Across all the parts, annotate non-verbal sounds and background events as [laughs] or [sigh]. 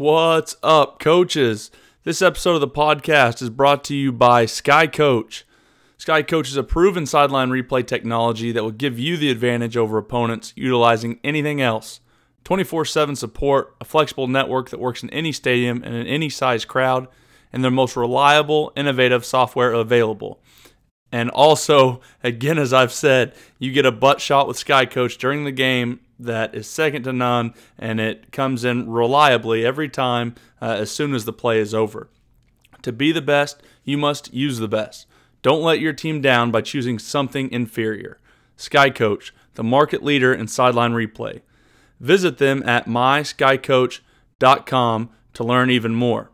What's up, coaches? This episode of the podcast is brought to you by Sky Coach. Sky Coach is a proven sideline replay technology that will give you the advantage over opponents utilizing anything else. 24 7 support, a flexible network that works in any stadium and in any size crowd, and the most reliable, innovative software available. And also, again, as I've said, you get a butt shot with Sky Coach during the game that is second to none, and it comes in reliably every time uh, as soon as the play is over. To be the best, you must use the best. Don't let your team down by choosing something inferior. Sky Coach, the market leader in sideline replay. Visit them at myskycoach.com to learn even more.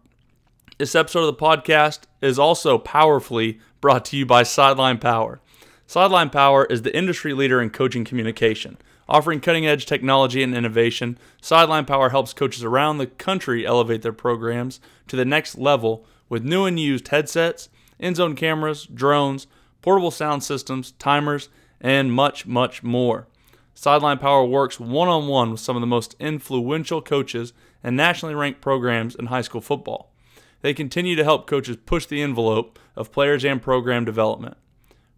This episode of the podcast is also powerfully brought to you by Sideline Power. Sideline Power is the industry leader in coaching communication. Offering cutting edge technology and innovation, Sideline Power helps coaches around the country elevate their programs to the next level with new and used headsets, in zone cameras, drones, portable sound systems, timers, and much, much more. Sideline Power works one on one with some of the most influential coaches and nationally ranked programs in high school football. They continue to help coaches push the envelope of players and program development.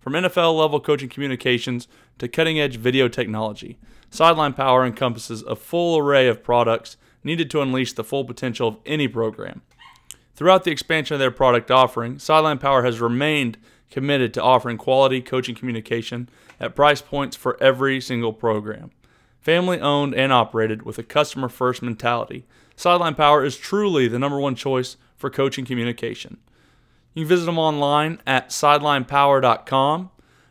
From NFL level coaching communications to cutting edge video technology, Sideline Power encompasses a full array of products needed to unleash the full potential of any program. Throughout the expansion of their product offering, Sideline Power has remained committed to offering quality coaching communication at price points for every single program. Family owned and operated with a customer first mentality, Sideline Power is truly the number one choice for coaching communication. You can visit them online at sidelinepower.com,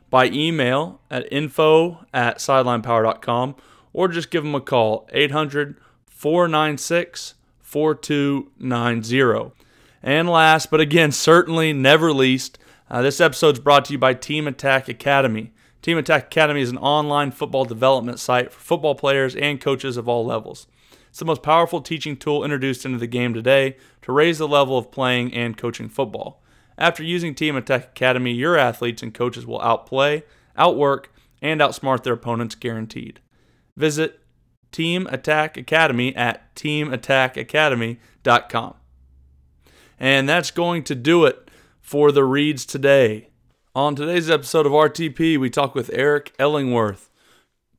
by email at info at sidelinepower.com, or just give them a call 800 496 4290. And last, but again, certainly never least, uh, this episode is brought to you by Team Attack Academy. Team Attack Academy is an online football development site for football players and coaches of all levels. It's the most powerful teaching tool introduced into the game today to raise the level of playing and coaching football. After using Team Attack Academy, your athletes and coaches will outplay, outwork, and outsmart their opponents guaranteed. Visit Team Attack Academy at teamattackacademy.com. And that's going to do it for the reads today. On today's episode of RTP, we talk with Eric Ellingworth.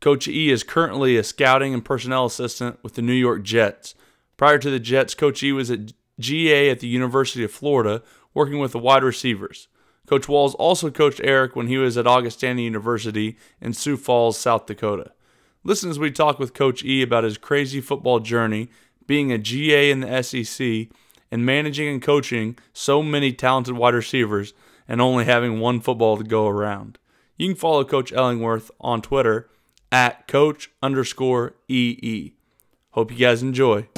Coach E is currently a scouting and personnel assistant with the New York Jets. Prior to the Jets, Coach E was at GA at the University of Florida, working with the wide receivers. Coach Walls also coached Eric when he was at Augustana University in Sioux Falls, South Dakota. Listen as we talk with Coach E about his crazy football journey, being a GA in the SEC, and managing and coaching so many talented wide receivers and only having one football to go around. You can follow Coach Ellingworth on Twitter at coach underscore EE. Hope you guys enjoy.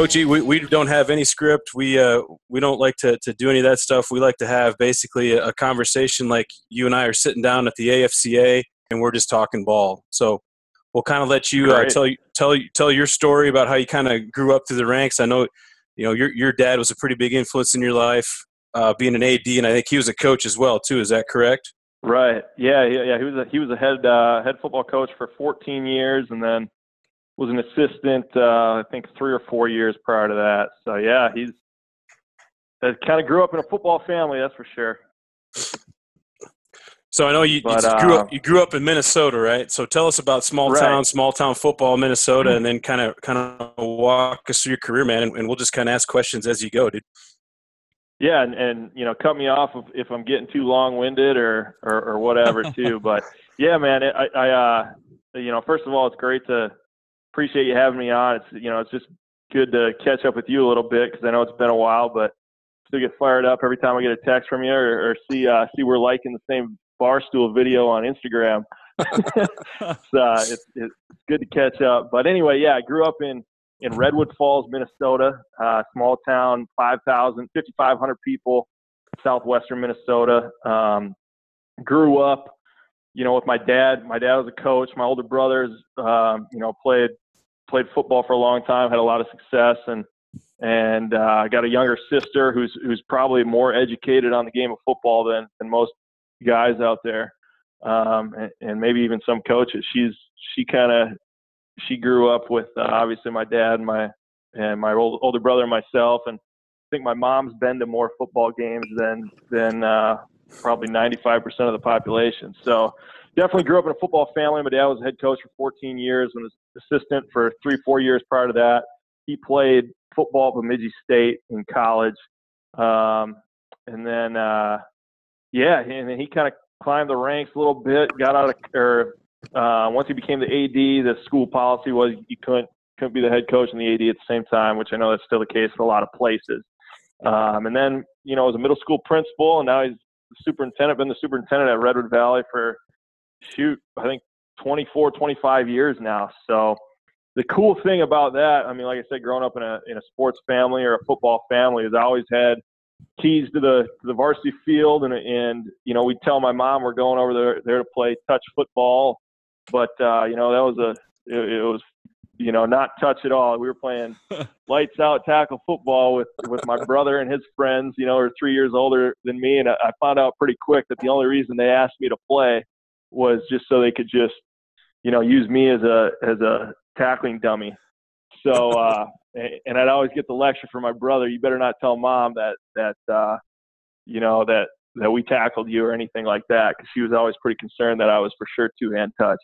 Coachy, we, we don't have any script. We uh, we don't like to, to do any of that stuff. We like to have basically a, a conversation like you and I are sitting down at the AFCA and we're just talking ball. So we'll kind of let you uh, tell you tell you tell your story about how you kind of grew up through the ranks. I know, you know, your your dad was a pretty big influence in your life, uh, being an AD, and I think he was a coach as well too. Is that correct? Right. Yeah. Yeah. Yeah. He was a, he was a head uh, head football coach for 14 years, and then was an assistant. Uh, I think three or four years prior to that. So yeah, he's kind of grew up in a football family. That's for sure. So I know you, but, you, grew up, uh, you grew up in Minnesota, right? So tell us about small right. town, small town football, Minnesota, and then kind of kind of walk us through your career, man, and, and we'll just kind of ask questions as you go, dude. Yeah, and, and you know, cut me off if, if I'm getting too long-winded or or, or whatever too. but [laughs] yeah, man, I, I uh, you know, first of all, it's great to appreciate you having me on. It's you know, it's just good to catch up with you a little bit because I know it's been a while, but still get fired up every time I get a text from you or, or see uh, see we're liking the same barstool video on Instagram. [laughs] it's, uh, it's, it's good to catch up. But anyway, yeah, I grew up in in Redwood Falls, Minnesota, uh, small town, 5,000, 5,500 people, southwestern Minnesota. Um, grew up, you know, with my dad. My dad was a coach. My older brothers, um, you know, played played football for a long time, had a lot of success, and and uh, I got a younger sister who's who's probably more educated on the game of football than than most guys out there, um, and, and maybe even some coaches. She's she kind of she grew up with uh, obviously my dad and my and my old, older brother and myself, and I think my mom's been to more football games than than uh, probably 95% of the population. So definitely grew up in a football family. My dad was a head coach for 14 years and was assistant for three, four years prior to that. He played football at Bemidji State in college. Um, and then, uh, yeah, and then he kind of climbed the ranks a little bit, got out of, or uh, once he became the AD, the school policy was you couldn't, couldn't be the head coach and the AD at the same time, which I know that's still the case in a lot of places. Um, and then, you know, as a middle school principal, and now he's superintendent, been the superintendent at Redwood Valley for, shoot, I think 24, 25 years now. So the cool thing about that, I mean, like I said, growing up in a in a sports family or a football family, is I always had keys to the to the varsity field, and and you know, we'd tell my mom we're going over there there to play touch football, but uh, you know, that was a it, it was you know not touch at all. We were playing [laughs] lights out tackle football with with my brother and his friends. You know, who are three years older than me, and I, I found out pretty quick that the only reason they asked me to play was just so they could just you know use me as a as a tackling dummy. So, [laughs] uh, and I'd always get the lecture from my brother. You better not tell mom that that uh, you know that that we tackled you or anything like that, because she was always pretty concerned that I was for sure two hand touch.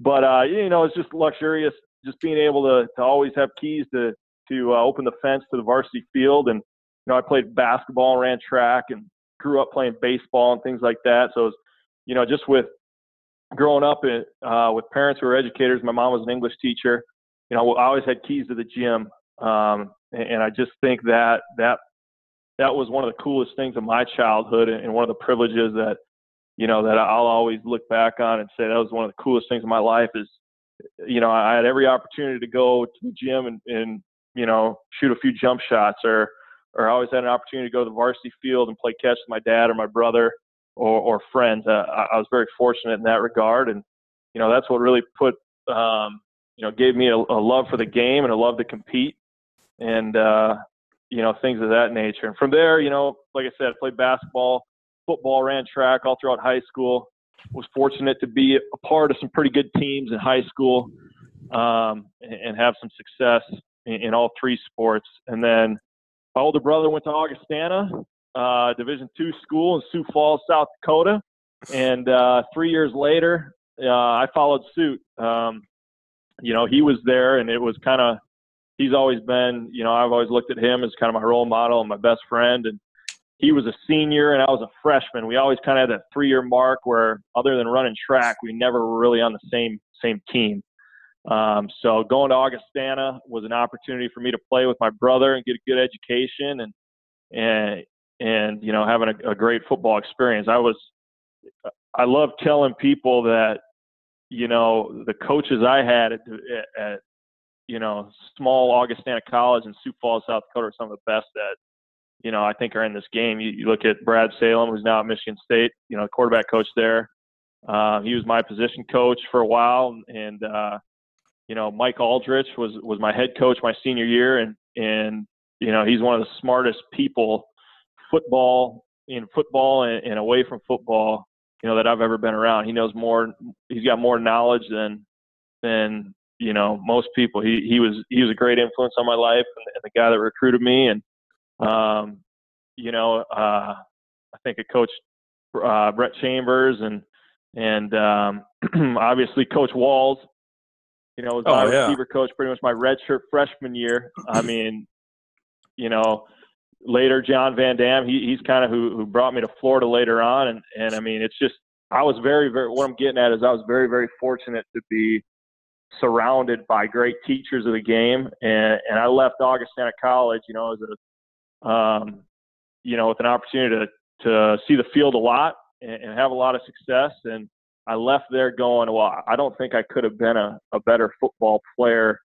But uh, you know, it's just luxurious, just being able to to always have keys to to uh, open the fence to the varsity field. And you know, I played basketball, and ran track, and grew up playing baseball and things like that. So, it was, you know, just with growing up in, uh, with parents who were educators, my mom was an English teacher. You know, I always had keys to the gym, um, and, and I just think that that that was one of the coolest things of my childhood, and, and one of the privileges that you know that I'll always look back on and say that was one of the coolest things of my life. Is you know I had every opportunity to go to the gym and, and you know shoot a few jump shots, or or I always had an opportunity to go to the varsity field and play catch with my dad or my brother or, or friends. Uh, I, I was very fortunate in that regard, and you know that's what really put um, you know gave me a, a love for the game and a love to compete, and uh, you know things of that nature. And from there, you know, like I said, I played basketball, football, ran track all throughout high school. Was fortunate to be a part of some pretty good teams in high school um, and, and have some success in, in all three sports. And then my older brother went to Augustana, uh, Division two school in Sioux Falls, South Dakota. And uh, three years later, uh, I followed suit. Um, you know, he was there, and it was kind of he's always been. You know, I've always looked at him as kind of my role model and my best friend. And he was a senior, and I was a freshman. We always kind of had that three-year mark where, other than running track, we never were really on the same same team. Um, so going to Augustana was an opportunity for me to play with my brother and get a good education and and and you know having a, a great football experience. I was I love telling people that you know the coaches I had at, at you know small Augustana College in Sioux Falls, South Dakota, are some of the best that you know I think are in this game. You, you look at Brad Salem, who's now at Michigan State, you know quarterback coach there. Uh, he was my position coach for a while, and uh, you know Mike Aldrich was was my head coach my senior year, and and you know he's one of the smartest people football in football and, and away from football, you know, that I've ever been around. He knows more. He's got more knowledge than than you know most people. He he was he was a great influence on my life and, and the guy that recruited me. And um, you know, uh, I think a coach uh, Brett Chambers and and um, [clears throat] obviously Coach Walls. You know, was oh, my yeah. receiver coach pretty much my redshirt freshman year. I mean, you know, later John Van Dam, he, he's kind of who, who brought me to Florida later on. And, and I mean, it's just, I was very, very, what I'm getting at is I was very, very fortunate to be surrounded by great teachers of the game. And, and I left Augustana College, you know, as a, um, you know, with an opportunity to, to see the field a lot and, and have a lot of success. And I left there going, well, I don't think I could have been a, a better football player.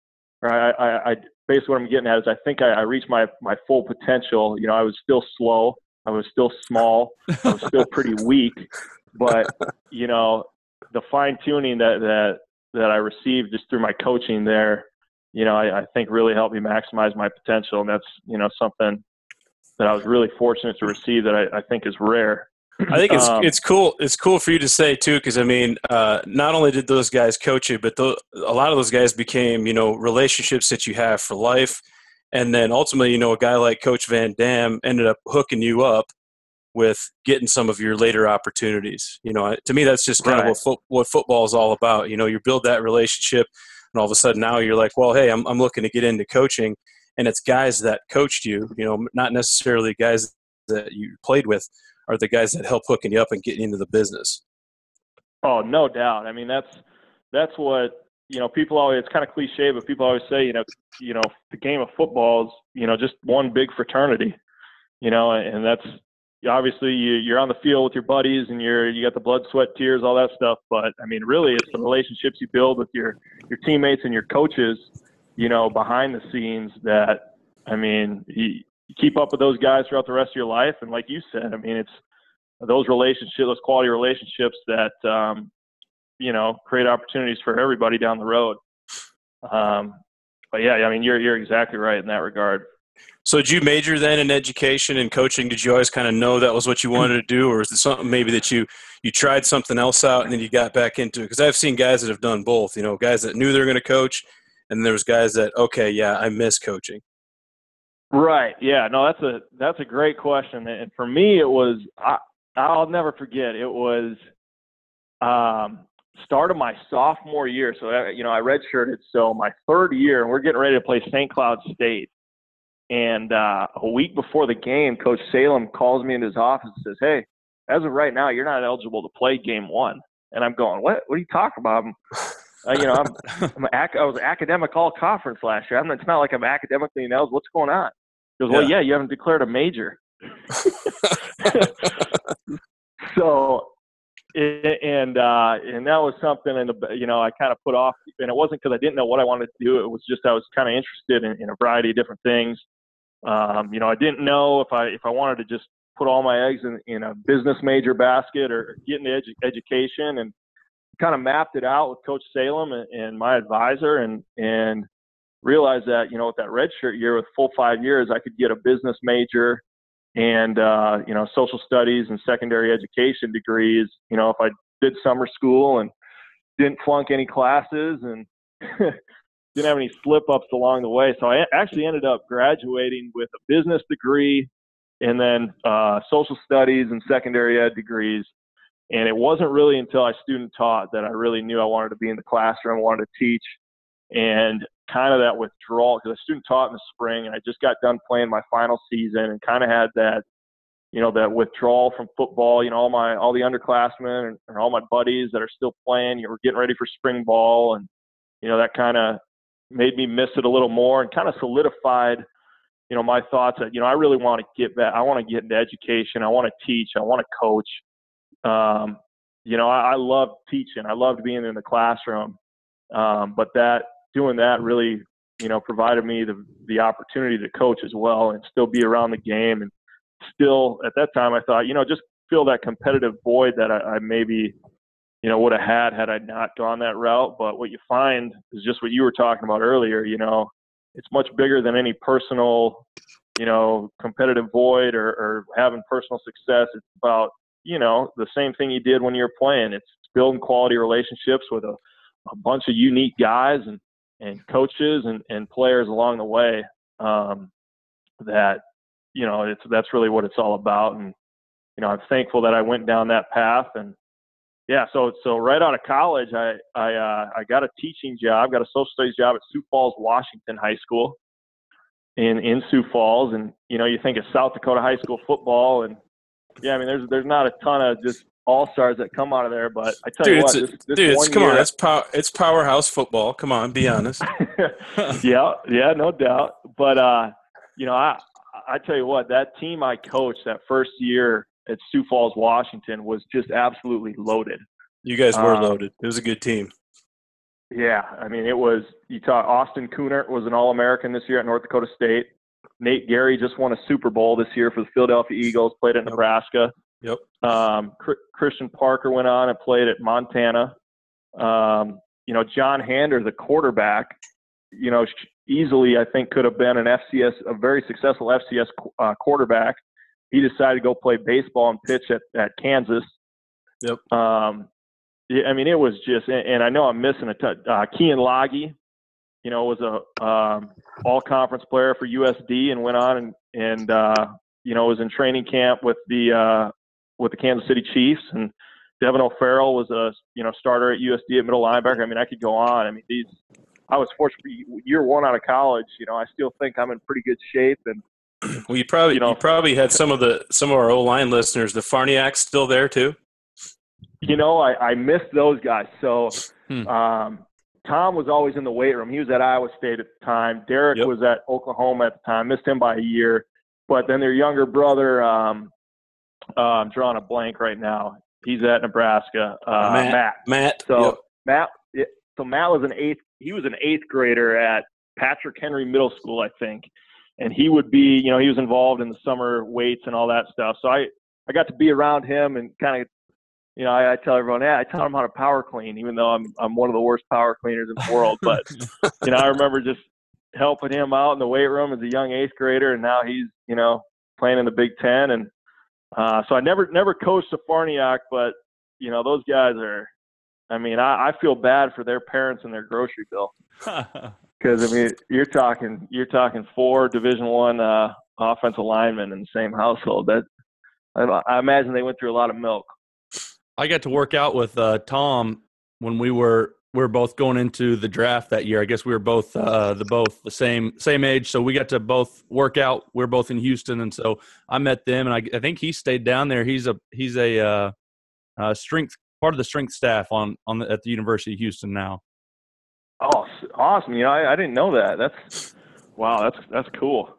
Or I, I, I basically what I'm getting at is I think I, I reached my my full potential. You know, I was still slow, I was still small, I was still pretty [laughs] weak, but you know, the fine tuning that that that I received just through my coaching there, you know, I, I think really helped me maximize my potential. And that's, you know, something that I was really fortunate to receive that I, I think is rare. I think it's um, it's cool. It's cool for you to say too, because I mean, uh, not only did those guys coach you, but th- a lot of those guys became you know relationships that you have for life, and then ultimately, you know, a guy like Coach Van Dam ended up hooking you up with getting some of your later opportunities. You know, to me, that's just kind right. of what fo- what football is all about. You know, you build that relationship, and all of a sudden now you're like, well, hey, I'm I'm looking to get into coaching, and it's guys that coached you. You know, not necessarily guys that you played with are the guys that help hooking you up and getting into the business. Oh, no doubt. I mean, that's that's what you know. People always it's kind of cliche, but people always say, you know, you know, the game of football is you know just one big fraternity. You know, and that's obviously you, you're on the field with your buddies and you're you got the blood, sweat, tears, all that stuff. But I mean, really, it's the relationships you build with your your teammates and your coaches. You know, behind the scenes that I mean, keep up with those guys throughout the rest of your life. And like you said, I mean, it's those relationships, those quality relationships that, um, you know, create opportunities for everybody down the road. Um, but yeah, I mean, you're, you're exactly right in that regard. So did you major then in education and coaching? Did you always kind of know that was what you wanted to do, or is it something maybe that you you tried something else out and then you got back into it? Because I've seen guys that have done both. You know, guys that knew they were going to coach, and there was guys that okay, yeah, I miss coaching. Right. Yeah. No, that's a that's a great question. And for me, it was I I'll never forget. It was um, start of my sophomore year. So uh, you know, I redshirted. So my third year, and we're getting ready to play St. Cloud State. And uh, a week before the game, Coach Salem calls me into his office and says, "Hey, as of right now, you're not eligible to play Game One." And I'm going, "What? What are you talking about?" Uh, you know, I'm, I'm ac- I was academic all conference last year. I'm, it's not like I'm academically ineligible. What's going on? He goes, well, yeah, you haven't declared a major. [laughs] [laughs] so, and uh, and that was something, and you know, I kind of put off, and it wasn't because I didn't know what I wanted to do. It was just I was kind of interested in, in a variety of different things. Um, you know, I didn't know if I if I wanted to just put all my eggs in, in a business major basket or get into edu- education, and kind of mapped it out with Coach Salem and, and my advisor, and and realized that you know with that redshirt year with full five years, I could get a business major and uh, you know social studies and secondary education degrees. You know if I did summer school and didn't flunk any classes and [laughs] didn't have any slip ups along the way. So I actually ended up graduating with a business degree and then uh, social studies and secondary ed degrees. And it wasn't really until I student taught that I really knew I wanted to be in the classroom, wanted to teach. And kind of that withdrawal because I student taught in the spring and I just got done playing my final season and kind of had that, you know, that withdrawal from football. You know, all my all the underclassmen and, and all my buddies that are still playing, you know, we're getting ready for spring ball, and you know that kind of made me miss it a little more and kind of solidified, you know, my thoughts that you know I really want to get back. I want to get into education. I want to teach. I want to coach. Um, you know, I, I loved teaching. I loved being in the classroom. Um, but that doing that really, you know, provided me the the opportunity to coach as well and still be around the game and still at that time I thought, you know, just fill that competitive void that I, I maybe, you know, would have had had I not gone that route. But what you find is just what you were talking about earlier. You know, it's much bigger than any personal, you know, competitive void or, or having personal success. It's about you know the same thing you did when you were playing. It's building quality relationships with a, a bunch of unique guys and and coaches and, and players along the way um, that you know it's that's really what it's all about and you know I'm thankful that I went down that path and yeah so so right out of college I I uh, I got a teaching job got a social studies job at Sioux Falls Washington High School in in Sioux Falls and you know you think of South Dakota high school football and yeah I mean there's there's not a ton of just all stars that come out of there. But I tell dude, you what, a, this, this dude, it's, come year, on, it's power, it's powerhouse football. Come on, be honest. [laughs] yeah, yeah, no doubt. But uh, you know, I I tell you what, that team I coached that first year at Sioux Falls, Washington, was just absolutely loaded. You guys were um, loaded. It was a good team. Yeah, I mean, it was. You talk. Austin Coonert was an All-American this year at North Dakota State. Nate Gerry just won a Super Bowl this year for the Philadelphia Eagles. Played at Nebraska. Yep. Um, Christian Parker went on and played at Montana. Um, you know, John Hander, the quarterback, you know, easily I think could have been an FCS, a very successful FCS uh, quarterback. He decided to go play baseball and pitch at, at Kansas. Yep. Um, I mean, it was just, and, I know I'm missing a touch. Uh, Kean Loggy, you know, was a um, all conference player for USD and went on and and uh, you know was in training camp with the uh, with the Kansas City Chiefs and Devin O'Farrell was a you know starter at USD at middle linebacker. I mean, I could go on. I mean, these I was fortunate year one out of college. You know, I still think I'm in pretty good shape. And [clears throat] well, you probably you, know, you probably had some of the some of our O line listeners. The Farnioks still there too. You know, I, I missed those guys. So hmm. um, Tom was always in the weight room. He was at Iowa State at the time. Derek yep. was at Oklahoma at the time. Missed him by a year. But then their younger brother, um, uh, I'm drawing a blank right now. He's at Nebraska. Uh, Matt. Matt. Matt. So yep. Matt. So Matt was an eighth. He was an eighth grader at Patrick Henry Middle School, I think, and he would be, you know, he was involved in the summer weights and all that stuff. So I, I got to be around him and kind of, you know, I, I tell everyone, yeah, I tell him how to power clean, even though I'm, I'm one of the worst power cleaners in the world. But, [laughs] you know, I remember just helping him out in the weight room as a young eighth grader, and now he's, you know, playing in the Big Ten, and uh, so I never never coached a Farniok, but you know those guys are. I mean, I, I feel bad for their parents and their grocery bill [laughs] because I mean you're talking you're talking four Division One uh, offensive linemen in the same household. That I, I imagine they went through a lot of milk. I got to work out with uh, Tom when we were we are both going into the draft that year. I guess we were both uh, the both the same same age, so we got to both work out. We are both in Houston, and so I met them, and I, I think he stayed down there. He's a he's a uh, uh, strength part of the strength staff on on the, at the University of Houston now. Oh, awesome! You know, I, I didn't know that. That's wow. That's that's cool.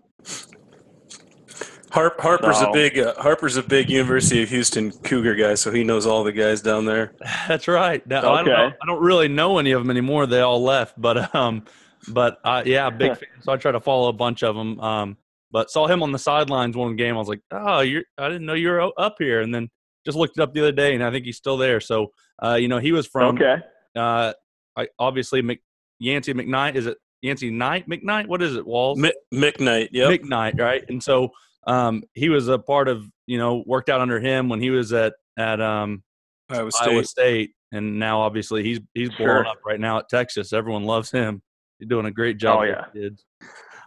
Harp, Harper's so, a big uh, Harper's a big University of Houston Cougar guy, so he knows all the guys down there. [laughs] That's right. Now, okay. I, don't I don't really know any of them anymore. They all left, but um, but uh, yeah, big fan. So I try to follow a bunch of them. Um, but saw him on the sidelines one game. I was like, oh, you're I didn't know you were up here, and then just looked it up the other day, and I think he's still there. So uh, you know, he was from okay. Uh, I obviously Mc, Yancy McKnight. Is it Yancy Knight McKnight? What is it? Walls M- McKnight. Yeah, McKnight. Right, and so um, he was a part of you know worked out under him when he was at at um, Iowa, State. Iowa State, and now obviously he's he's blowing sure. up right now at Texas. Everyone loves him. He's doing a great job. Oh yeah, kids.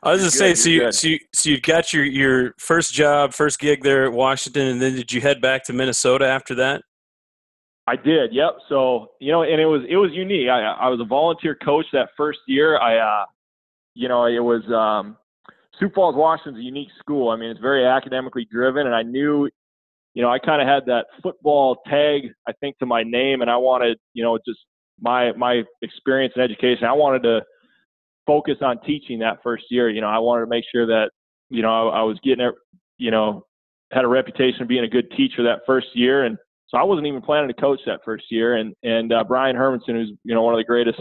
I was just saying, so you, so you so you got your your first job, first gig there at Washington, and then did you head back to Minnesota after that? I did. Yep. So you know, and it was it was unique. I I was a volunteer coach that first year. I uh, you know, it was um, Sioux Falls, Washington's a unique school. I mean, it's very academically driven, and I knew, you know, I kind of had that football tag, I think, to my name, and I wanted, you know, just my my experience in education. I wanted to focus on teaching that first year. You know, I wanted to make sure that, you know, I, I was getting, you know, had a reputation of being a good teacher that first year, and so I wasn't even planning to coach that first year. And and uh, Brian Hermanson, who's you know one of the greatest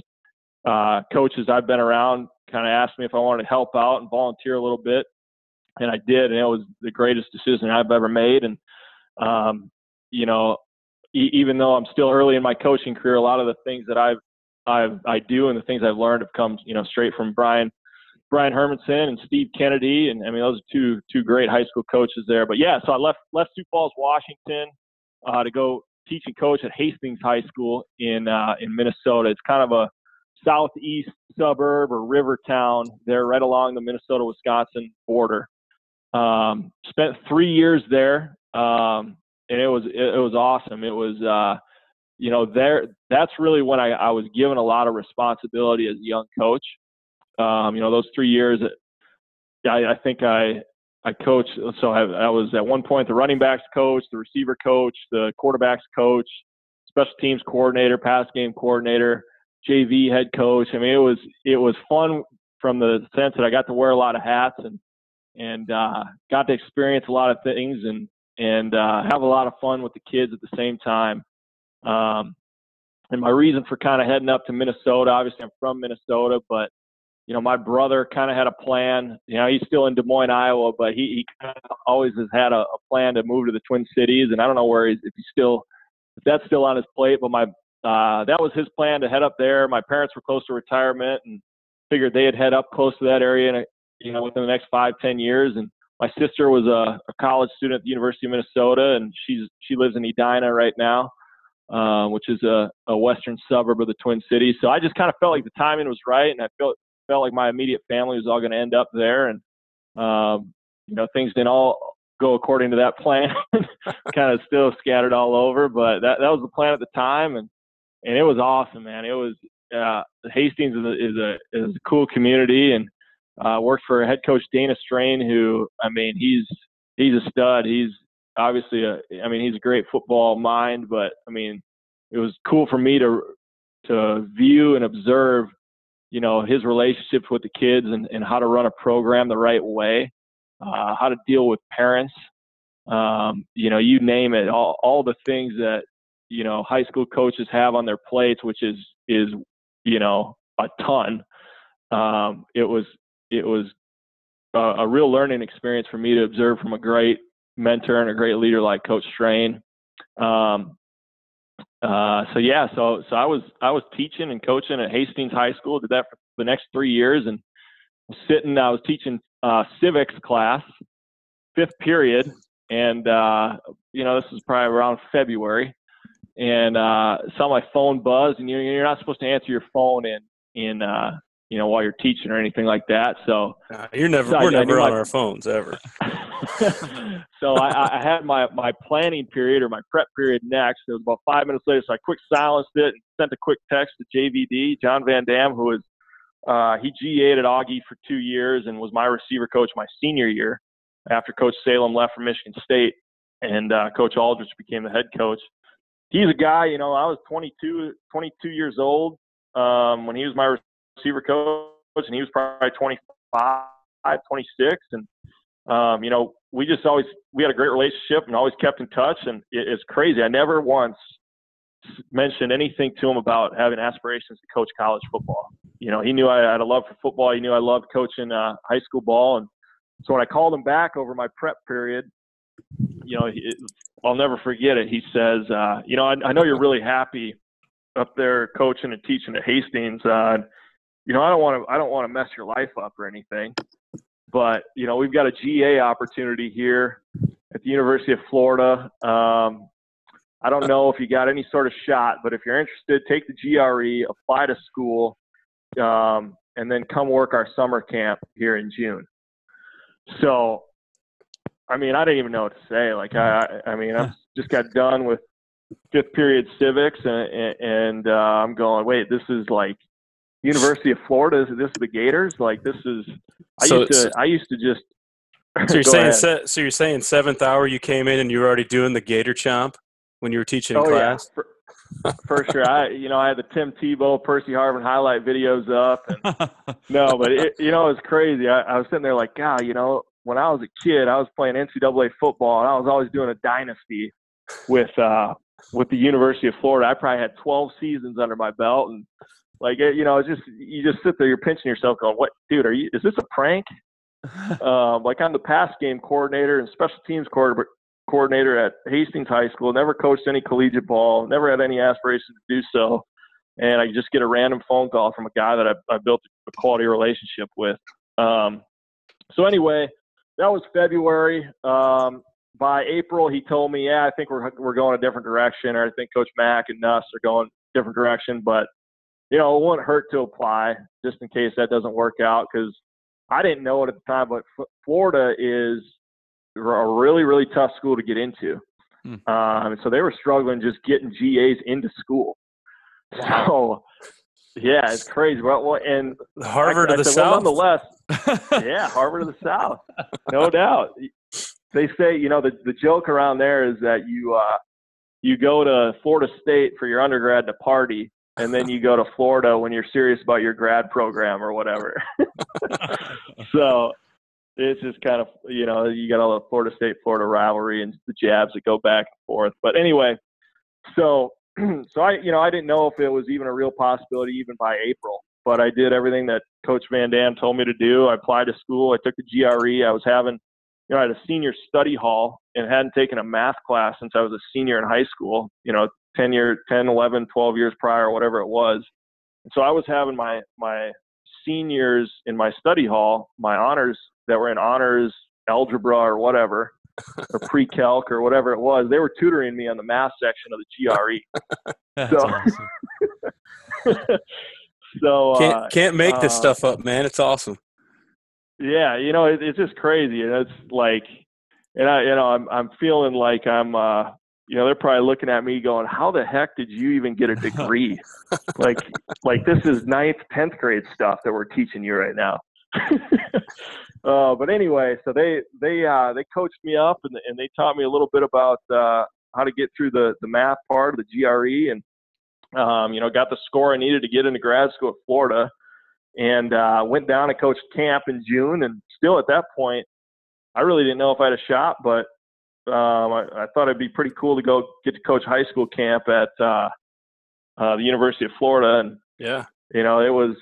uh, coaches I've been around, kind of asked me if I wanted to help out and volunteer a little bit, and I did, and it was the greatest decision I've ever made. And um, you know, e- even though I'm still early in my coaching career, a lot of the things that I've I've I do and the things I've learned have come you know straight from Brian. Brian Hermanson and Steve Kennedy, and I mean those are two two great high school coaches there. But yeah, so I left left Sioux Falls, Washington, uh, to go teach and coach at Hastings High School in uh, in Minnesota. It's kind of a southeast suburb or river town there right along the Minnesota Wisconsin border. Um, spent three years there, um, and it was it, it, was awesome. It was uh, you know there that's really when I, I was given a lot of responsibility as a young coach. Um, you know those three years, I, I think I I coached. So I, I was at one point the running backs coach, the receiver coach, the quarterbacks coach, special teams coordinator, pass game coordinator. JV head coach. I mean, it was it was fun from the sense that I got to wear a lot of hats and and uh, got to experience a lot of things and and uh, have a lot of fun with the kids at the same time. Um, and my reason for kind of heading up to Minnesota, obviously I'm from Minnesota, but you know my brother kind of had a plan. You know he's still in Des Moines, Iowa, but he, he kind of always has had a, a plan to move to the Twin Cities, and I don't know where he's if he's still if that's still on his plate. But my uh, that was his plan to head up there. My parents were close to retirement, and figured they'd head up close to that area, and you know, within the next five, ten years. And my sister was a, a college student at the University of Minnesota, and she's she lives in Edina right now, uh, which is a, a western suburb of the Twin Cities. So I just kind of felt like the timing was right, and I felt felt like my immediate family was all going to end up there, and um, you know, things didn't all go according to that [laughs] plan. kind of still scattered all over, but that that was the plan at the time, and and it was awesome, man. It was uh, Hastings is a, is a is a cool community, and uh, worked for head coach Dana Strain, who I mean he's he's a stud. He's obviously a I mean he's a great football mind, but I mean it was cool for me to to view and observe you know his relationships with the kids and, and how to run a program the right way uh, how to deal with parents, um, you know, you name it, all, all the things that, you know, high school coaches have on their plates, which is, is, you know, a ton. Um, it was, it was a, a, real learning experience for me to observe from a great mentor and a great leader like Coach Strain. Um, uh, so yeah, so so I was I was teaching and coaching at Hastings High School. Did that for the next three years, and sitting. I was teaching uh, civics class, fifth period, and uh, you know this was probably around February, and uh, saw my phone buzz, and you're, you're not supposed to answer your phone in in uh, you know while you're teaching or anything like that. So uh, you're never so we're I, never I on my, our phones ever. [laughs] so I, I had my my planning period or my prep period next. It was about five minutes later, so I quick silenced it and sent a quick text to JVD John Van Dam, who was uh, he GA'd at Augie for two years and was my receiver coach my senior year after Coach Salem left for Michigan State and uh, Coach Aldrich became the head coach. He's a guy, you know, I was 22, 22 years old um, when he was my receiver coach, and he was probably 25, 26. And, um, you know, we just always, we had a great relationship and always kept in touch. And it, it's crazy. I never once mentioned anything to him about having aspirations to coach college football you know, he knew I had a love for football. He knew I loved coaching uh, high school ball, and so when I called him back over my prep period, you know, I'll never forget it. He says, uh, "You know, I, I know you're really happy up there coaching and teaching at Hastings. Uh, you know, I don't want to, I don't want to mess your life up or anything, but you know, we've got a GA opportunity here at the University of Florida. Um, I don't know if you got any sort of shot, but if you're interested, take the GRE, apply to school." um, and then come work our summer camp here in June. So, I mean, I didn't even know what to say. Like, I, I mean, I just got done with fifth period civics, and, and uh, I'm going, wait, this is like University of Florida. Is this the Gators? Like, this is. I so, used to. I used to just. [laughs] So you're saying. Se- so you're saying seventh hour you came in and you were already doing the Gator chomp when you were teaching in oh, class. Yeah. For, for sure. I, you know, I had the Tim Tebow, Percy Harvin highlight videos up, and [laughs] no, but it, you know, it was crazy. I, I was sitting there like, God, you know, when I was a kid, I was playing NCAA football, and I was always doing a dynasty with uh, with the University of Florida. I probably had 12 seasons under my belt, and like, it, you know, it's just you just sit there, you're pinching yourself, going, "What, dude? Are you? Is this a prank?" [laughs] um, like I'm the pass game coordinator and special teams coordinator, coordinator at Hastings High School, never coached any collegiate ball, never had any aspirations to do so. And I just get a random phone call from a guy that I, I built a quality relationship with. Um, so anyway, that was February. Um, by April, he told me, "Yeah, I think we're we're going a different direction, or I think Coach Mac and Nuss are going a different direction." But you know, it wouldn't hurt to apply just in case that doesn't work out because I didn't know it at the time. But F- Florida is a really really tough school to get into. Hmm. Um, so they were struggling just getting GAs into school. [laughs] So yeah, it's crazy. Well, well and Harvard I, of the said, South. Well, nonetheless, [laughs] yeah, Harvard of the South, no doubt. They say you know the the joke around there is that you uh, you go to Florida State for your undergrad to party, and then you go to Florida when you're serious about your grad program or whatever. [laughs] so it's just kind of you know you got all the Florida State Florida rivalry and the jabs that go back and forth. But anyway, so [clears throat] so I you know I didn't know if it was even a real possibility even by April, but I did everything that Coach Van Dam told me to do. I applied to school. I took the GRE. I was having you know I had a senior study hall and hadn't taken a math class since I was a senior in high school. You know, 10 year 10 11 12 years prior whatever it was and so i was having my my seniors in my study hall, my honors that were in honors algebra or whatever, or pre-calc or whatever it was, they were tutoring me on the math section of the GRE. [laughs] That's So- awesome. [laughs] so uh, Can't can't make this uh, stuff up, man. It's awesome. yeah, you know, it, it's just crazy, and it's like, and I, you know, I'm I'm feeling like I'm, uh, you know, they're probably looking at me going, "How the heck did you even get a [laughs] degree?" like, like this is ninth, tenth grade stuff that we're teaching you right now. Uh, but anyway, so they they uh, they coached me up and and they taught me a little bit about uh, how to get through the the math part of the GRE and um, you know got the score I needed to get into grad school at Florida and uh, went down and coached camp in June and still at that point I really didn't know if I had a shot but um, I, I thought it'd be pretty cool to go get to coach high school camp at uh, uh, the University of Florida and Yeah. you know it was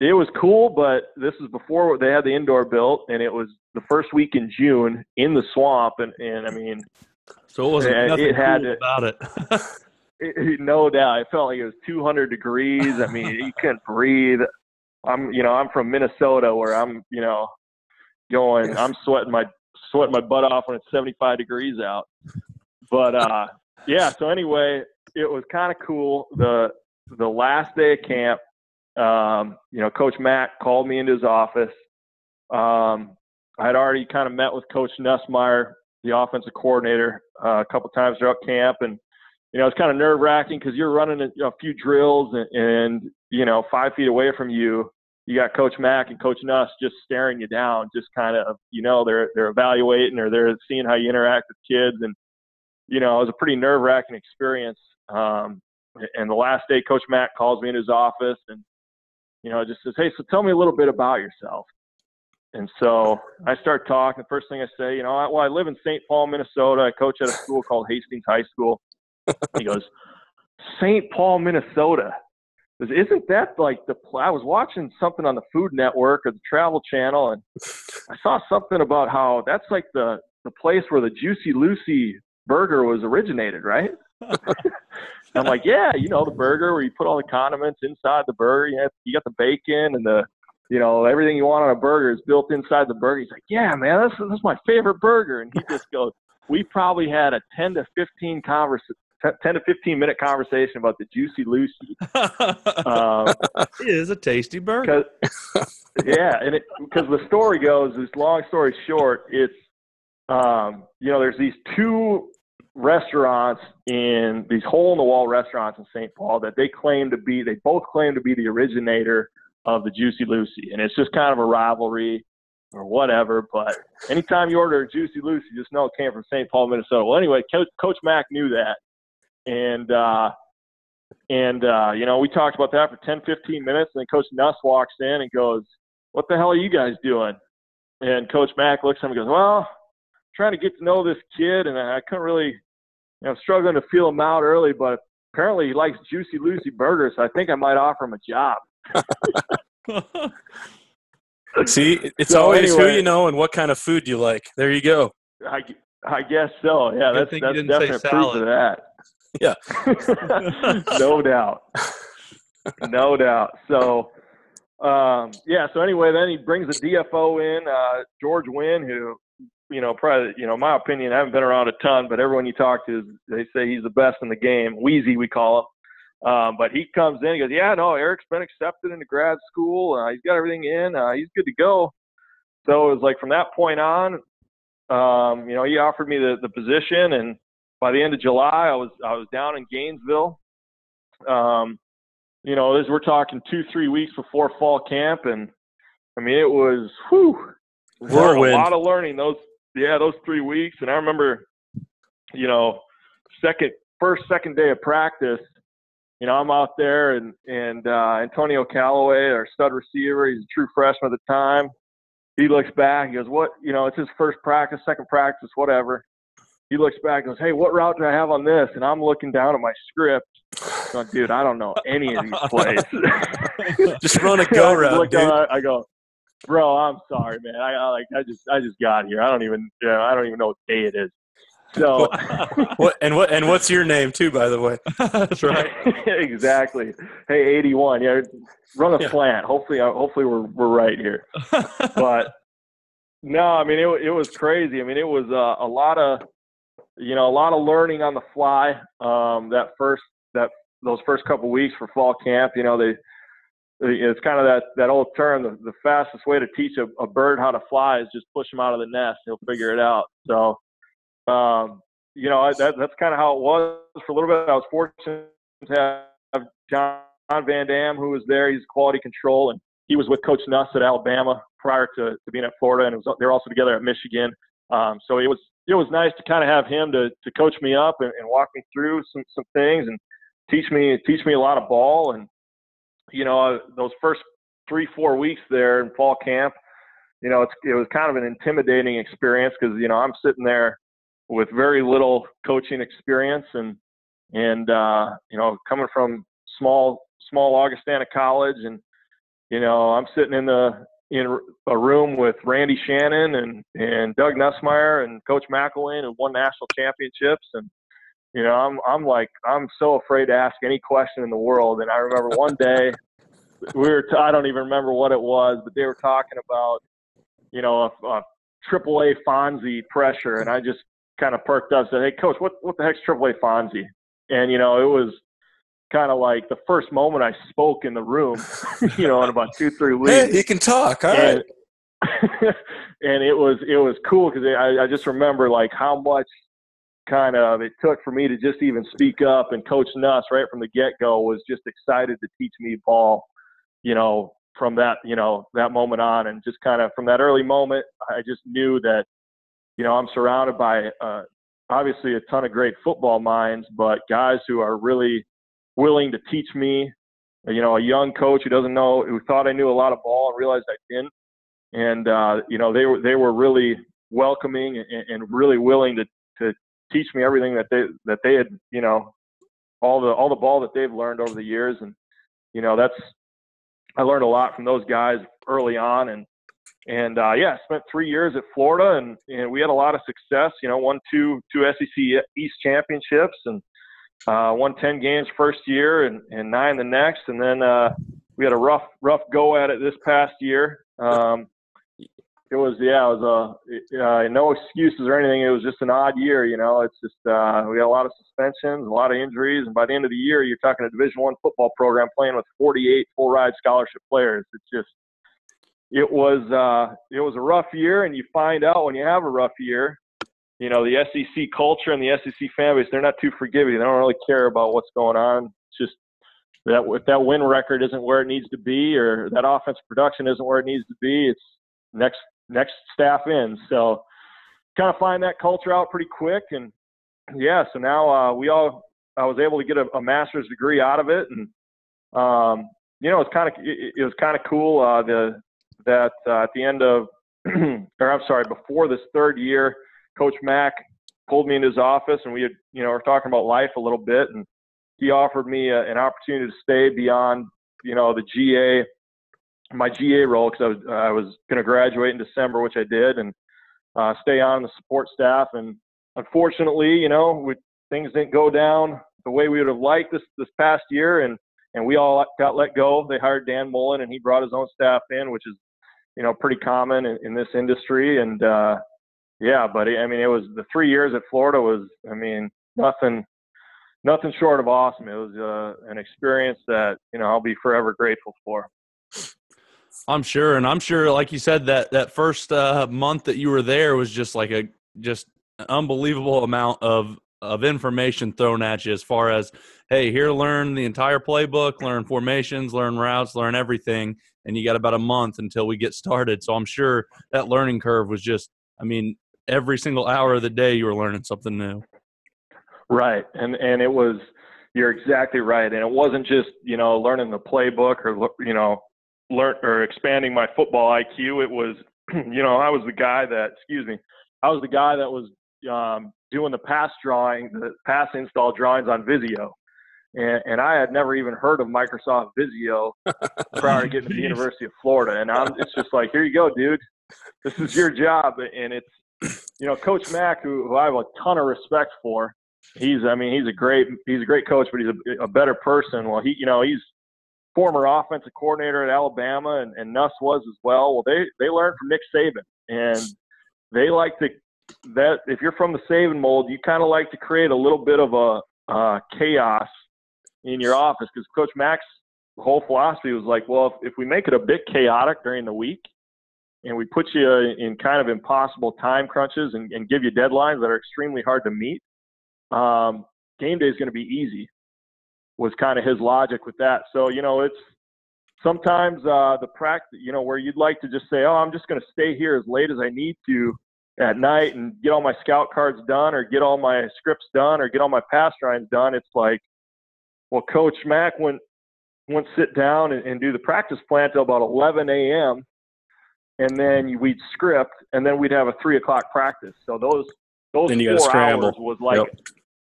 it was cool but this was before they had the indoor built and it was the first week in june in the swamp and, and i mean So it wasn't Yeah, it nothing had cool to- about it. [laughs] it, it- no doubt. It felt like it was 200 degrees. I mean you couldn't breathe. I'm you know i'm from minnesota where i'm you know going i'm sweating my sweating my butt off when it's 75 degrees out. But uh yeah so anyway it was kind of cool. The the last day of camp um you know coach matt called me into his office. Um i had already kind of met with coach nussmeier the offensive coordinator uh, a couple times throughout camp. And you know, it's kind of nerve wracking because you're running a, a few drills and, and, you know, five feet away from you, you got Coach Mac and Coach Nuss just staring you down, just kind of, you know, they're they're evaluating or they're seeing how you interact with kids, and you know, it was a pretty nerve wracking experience. Um, and the last day, Coach Mac calls me in his office and, you know, just says, "Hey, so tell me a little bit about yourself." And so I start talking. The first thing I say, you know, I, well, I live in St. Paul, Minnesota. I coach at a school called Hastings High School. He goes, St. Paul, Minnesota. Goes, Isn't that like the? pl- I was watching something on the Food Network or the Travel Channel, and I saw something about how that's like the the place where the Juicy Lucy burger was originated, right? [laughs] I'm like, yeah, you know, the burger where you put all the condiments inside the burger. You, have, you got the bacon and the, you know, everything you want on a burger is built inside the burger. He's like, yeah, man, that's that's my favorite burger. And he just goes, [laughs] we probably had a 10 to 15 convers 10 to 15 minute conversation about the Juicy Lucy. [laughs] Um, it is a tasty burger. because yeah, and it because the story goes is long story short, it's um, you know, there's these two restaurants in these hole in the wall restaurants in St. Paul that they claim to be they both claim to be the originator of the Juicy Lucy. And it's just kind of a rivalry or whatever. But anytime you order a Juicy Lucy, just know it came from St. Paul, Minnesota. Well anyway, Coach, Coach Mac knew that. And uh and uh, you know, we talked about that for 10, 15 minutes, and then Coach Nuss walks in and goes, What the hell are you guys doing? And Coach Mac looks at him and goes, Well, trying to get to know this kid, and I couldn't really, you know, struggling to feel him out early, but apparently he likes Juicy Lucy burgers, so I think I might offer him a job. [laughs] See, it's So always who you know and what kind of food you like. There you go. I, I guess so. Yeah, Good that's you that's didn't say definite proof salad. of that. Yeah. [laughs] [laughs] no doubt. No doubt. So, um, yeah. So anyway, then he brings the DFO in, uh, George Wynn, who, you know, probably, you know, my opinion, I haven't been around a ton, but everyone you talk to, they say he's the best in the game. Wheezy, we call him. Um, but he comes in, he goes, yeah, no, Eric's been accepted into grad school. Uh, he's got everything in. Uh, he's good to go. So it was like from that point on, um, you know, he offered me the, the position, and by the end of July, I was I was down in Gainesville. Um, you know, as we're talking two three weeks before fall camp, and I mean it was whew, Whirlwind. a lot of learning those yeah those three weeks. And I remember, you know, second first second day of practice, you know, I'm out there and and uh, Antonio Callaway, our stud receiver, he's a true freshman at the time. He looks back, he goes, "What? You know, it's his first practice, second practice, whatever." He looks back and goes, "Hey, what route do I have on this?" And I'm looking down at my script, going, "Dude, I don't know any of these [laughs] plays." Just run a go [laughs] route. I go, "Bro, I'm sorry, man. I, I like I just I just got here. I don't even you know, I don't even know what day it is." So, [laughs] what and what and what's your name too, by the way? [laughs] That's right. [laughs] exactly. Hey, 81. Yeah, run a Yeah. slant. Hopefully, uh, hopefully we're we're right here. But no, I mean it it was crazy. I mean it was uh, a lot of you know a lot of learning on the fly. Um, that first that those first couple weeks for fall camp, you know they. It's kind of that, that old term. The, the fastest way to teach a, a bird how to fly is just push him out of the nest. He'll figure it out. So, um, you know, that, that's kind of how it was for a little bit. I was fortunate to have John Van Dam, who was there. He's quality control, and he was with Coach Nuss at Alabama prior to, to being at Florida, and was, they were also together at Michigan. Um, so it was it was nice to kind of have him to, to coach me up and, and walk me through some, some things and teach me teach me a lot of ball. And you know, those first three four weeks there in fall camp, you know, it was kind of an intimidating experience because you know I'm sitting there with very little coaching experience and and uh, you know coming from small small Augustana College and you know I'm sitting in the in a room with Randy Shannon and and Doug Nussmeier and Coach McElwain who won national championships and you know I'm I'm like I'm so afraid to ask any question in the world and I remember one day we were t- I don't even remember what it was but they were talking about you know a, a triple A Fonzie pressure and I just kind of perked up and said hey coach what what the heck's triple A Fonzie and you know it was kind of like the first moment I spoke in the room [laughs] you know in about two three [laughs] weeks Hey, he can talk. All right. and, [laughs] and it was it was cool because I, I just remember like how much kind of it took for me to just even speak up and coach Nuss right from the get go was just excited to teach me ball you know from that you know that moment on and just kind of from that early moment I just knew that you know I'm surrounded by uh, obviously a ton of great football minds but guys who are really willing to teach me you know, a young coach who doesn't know, who thought I knew a lot of ball and realized I didn't. And, uh, you know, they were, they were really welcoming and, and really willing to, to teach me everything that they, that they had, you know, all the, all the ball that they've learned over the years. And, you know, that's, I learned a lot from those guys early on. And, and, uh, yeah, spent three years at Florida and, and we had a lot of success, you know, won two, two SEC East championships and, uh, won 10 games first year and, and nine the next. And then uh, we had a rough, rough go at it this past year. Um, it was, yeah, it was a, uh, no excuses or anything. It was just an odd year, you know. It's just uh, we had a lot of suspensions, a lot of injuries, and by the end of the year, you're talking a Division One football program playing with 48 full ride scholarship players. It's just, it was, uh, it was a rough year, and you find out when you have a rough year, you know, the SEC culture and the SEC fan base, they're not too forgiving. They don't really care about what's going on. It's just that if that win record isn't where it needs to be or that offensive production isn't where it needs to be, it's next next staff in. So kind of find that culture out pretty quick and yeah, so now uh, we all I was able to get a, a master's degree out of it and um, you know, it's kind of it, it was kind of cool uh, the that uh, at the end of [clears throat] or I'm sorry, before this third year Coach Mac pulled me into his office, and we had, you know, were talking about life a little bit, and he offered me a, an opportunity to stay beyond, you know, the GA, my GA role, because I was I was going to graduate in December, which I did, and uh, stay on the support staff. And unfortunately, you know, we, things didn't go down the way we would have liked this this past year, and and we all got let go. They hired Dan Mullen, and he brought his own staff in, which is, you know, pretty common in, in this industry, and uh, yeah, but I mean, it was the three years at Florida was, I mean, nothing, nothing short of awesome. It was uh, an experience that you know I'll be forever grateful for. I'm sure, and I'm sure, like you said, that that first uh, month that you were there was just like a just unbelievable amount of of information thrown at you as far as hey here learn the entire playbook learn formations learn routes learn everything and you got about a month until we get [laughs] started so i'm sure that learning curve was just i mean every single hour of the day you were learning something new. Right, and and it was you're exactly right, and it wasn't just you know learning the playbook or you know learn or expanding my football IQ. It was [clears throat] you know I was the guy that excuse me I was the guy that was um, doing the pass drawing the pass install drawings on Visio. And, and I had never even heard of Microsoft Visio [laughs] prior to getting to the University of Florida. And I'm, it's just like, here you go, dude. This is your job, and it's you know, Coach Mac, who, who I have a ton of respect for, he's I mean he's a great he's a great coach, but he's a, a better person. Well, he you know he's former offensive coordinator at Alabama, and, and Nuss was as well. Well, they they learned from Nick Saban, and they like to that if you're from the Saban mold, you kind of like to create a little bit of a uh, chaos in your office because Coach Mac's whole philosophy was like, well, if, if we make it a bit chaotic during the week and we put you in kind of impossible time crunches and, and give you deadlines that are extremely hard to meet, um, game day is going to be easy. Was kind of his logic with that. So you know, it's sometimes uh, the practice, you know, where you'd like to just say, "Oh, I'm just going to stay here as late as I need to at night and get all my scout cards done, or get all my scripts done, or get all my pass drawings done." It's like, well, Coach Mac went went sit down and, and do the practice plan till about 11 a.m. And then we'd script, and then we'd have a three o'clock practice. So those those Then you gotta four hours was like Yep.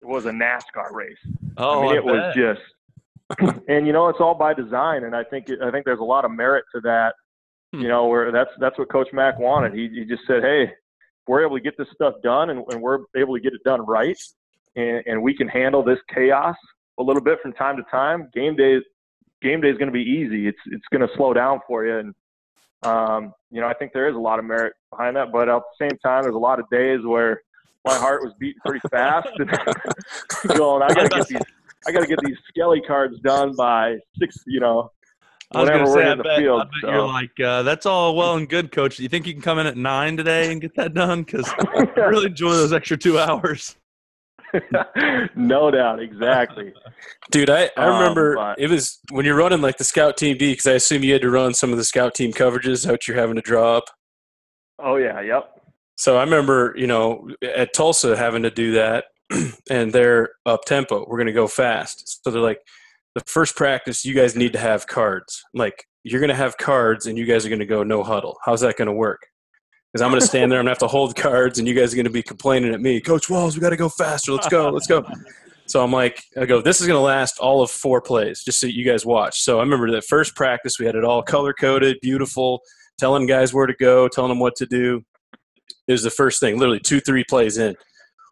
It was a NASCAR race. Oh, I mean, I it was just, [clears throat] and you know, it's all by design, and I think it, I think there's a lot of merit to that. Hmm. You know, where that's that's what Coach Mac wanted. He he just said, hey, if we're able to get this stuff done, and, and we're able to get it done right, and, and we can handle this chaos a little bit from time to time. Game day, game day is going to be easy. It's it's going to slow down for you, and um, you know, I think there is a lot of merit behind that. But at the same time, there's a lot of days where my heart was beating pretty fast, and [laughs] going, I got to get these, I got to get these skelly cards done by six, you know, I was gonna say, I bet, field. I bet so. you're like, uh, that's all well and good, coach. Do you think you can come in at nine today and get that done? Because I really enjoy those extra two hours. [laughs] no doubt, exactly. Dude, I, I Um, remember but- it was when you're running like the scout team D because I assume you had to run some of the scout team coverages out you're having to draw up. Oh yeah, yep. So I remember, you know, at Tulsa having to do that, [clears throat] and they're up tempo. We're going to go fast. So they're like, the first practice, you guys need to have cards. Like, you're going to have cards, and you guys are going to go no huddle. How's that going to work? Because I'm going to stand there I'm going to have to hold cards, and you guys are going to be complaining at me, Coach Walls, we got to go faster. Let's go, let's go. So I'm like, I go, this is going to last all of four plays, just so you guys watch. So I remember that first practice, we had it all color coded, beautiful, telling guys where to go, telling them what to do. It was the first thing, literally two, three plays in.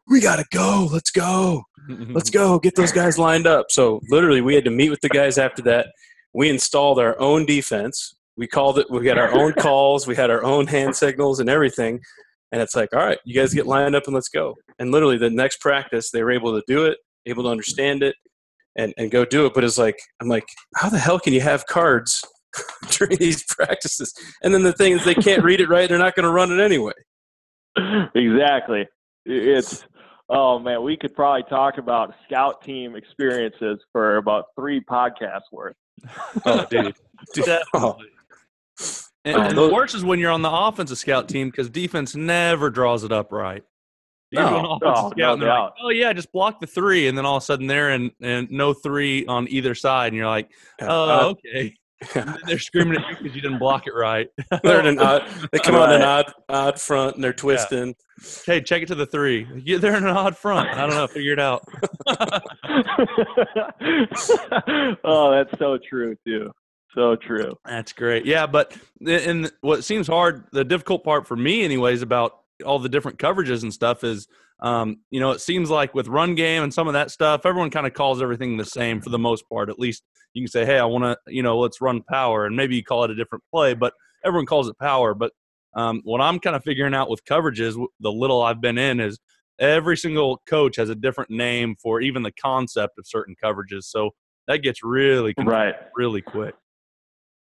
We got to go. Let's go. Let's go. Get those guys lined up. So literally, we had to meet with the guys after that. We installed our own defense. We called it, we got our own [laughs] calls, we had our own hand signals and everything. And it's like, all right, you guys get lined up and let's go. And literally, the next practice, they were able to do it, able to understand it, and, and go do it. But it's like, I'm like, how the hell can you have cards [laughs] during these practices? And then the thing is, they can't read it right. They're not going to run it anyway. [laughs] exactly. It's oh man, we could probably talk about scout team experiences for about three podcasts worth. [laughs] Oh, dude. [laughs] Definitely. Oh. And, Oh, and the worst is when you're on the offensive scout team because defense never draws it up right. You No. offensive Oh, scout no and they're like, oh yeah, just block the three, and then all of a sudden they're in and no three on either side, and you're like, oh Uh, okay. And they're screaming at you because you didn't block it right. [laughs] they're in an odd, [laughs] they come out in an odd, odd front and they're twisting. hey, check it to the three. Yeah, they're in an odd front. I don't know. Figure it out. [laughs] oh, that's so true too. So true. That's great. Yeah, but and what seems hard, the difficult part for me, anyways, about all the different coverages and stuff is, um, you know, it seems like with run game and some of that stuff, everyone kind of calls everything the same for the most part. At least you can say, hey, I want to, you know, let's run power, and maybe you call it a different play, but everyone calls it power. But um, what I'm kind of figuring out with coverages, the little I've been in, is every single coach has a different name for even the concept of certain coverages. So that gets really, Right. really quick.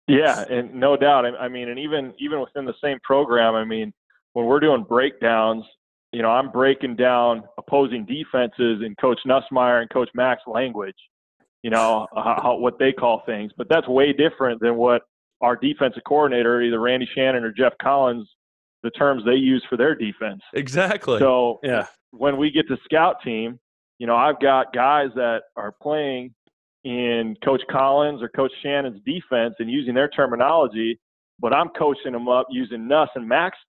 Yeah, and no doubt. I I mean, and even even within the same program, I mean, when we're doing breakdowns, you know, I'm breaking down opposing defenses in Coach Nussmeier and Coach Mac's language. You know, how, how, what they call things, but that's way different than what our defensive coordinator, either Randy Shannon or Jeff Collins, the terms they use for their defense. Exactly. So Yeah. when we get to scout team, you know, I've got guys that are playing in Coach Collins or Coach Shannon's defense and using their terminology, but I'm coaching them up using Nuss and Mac's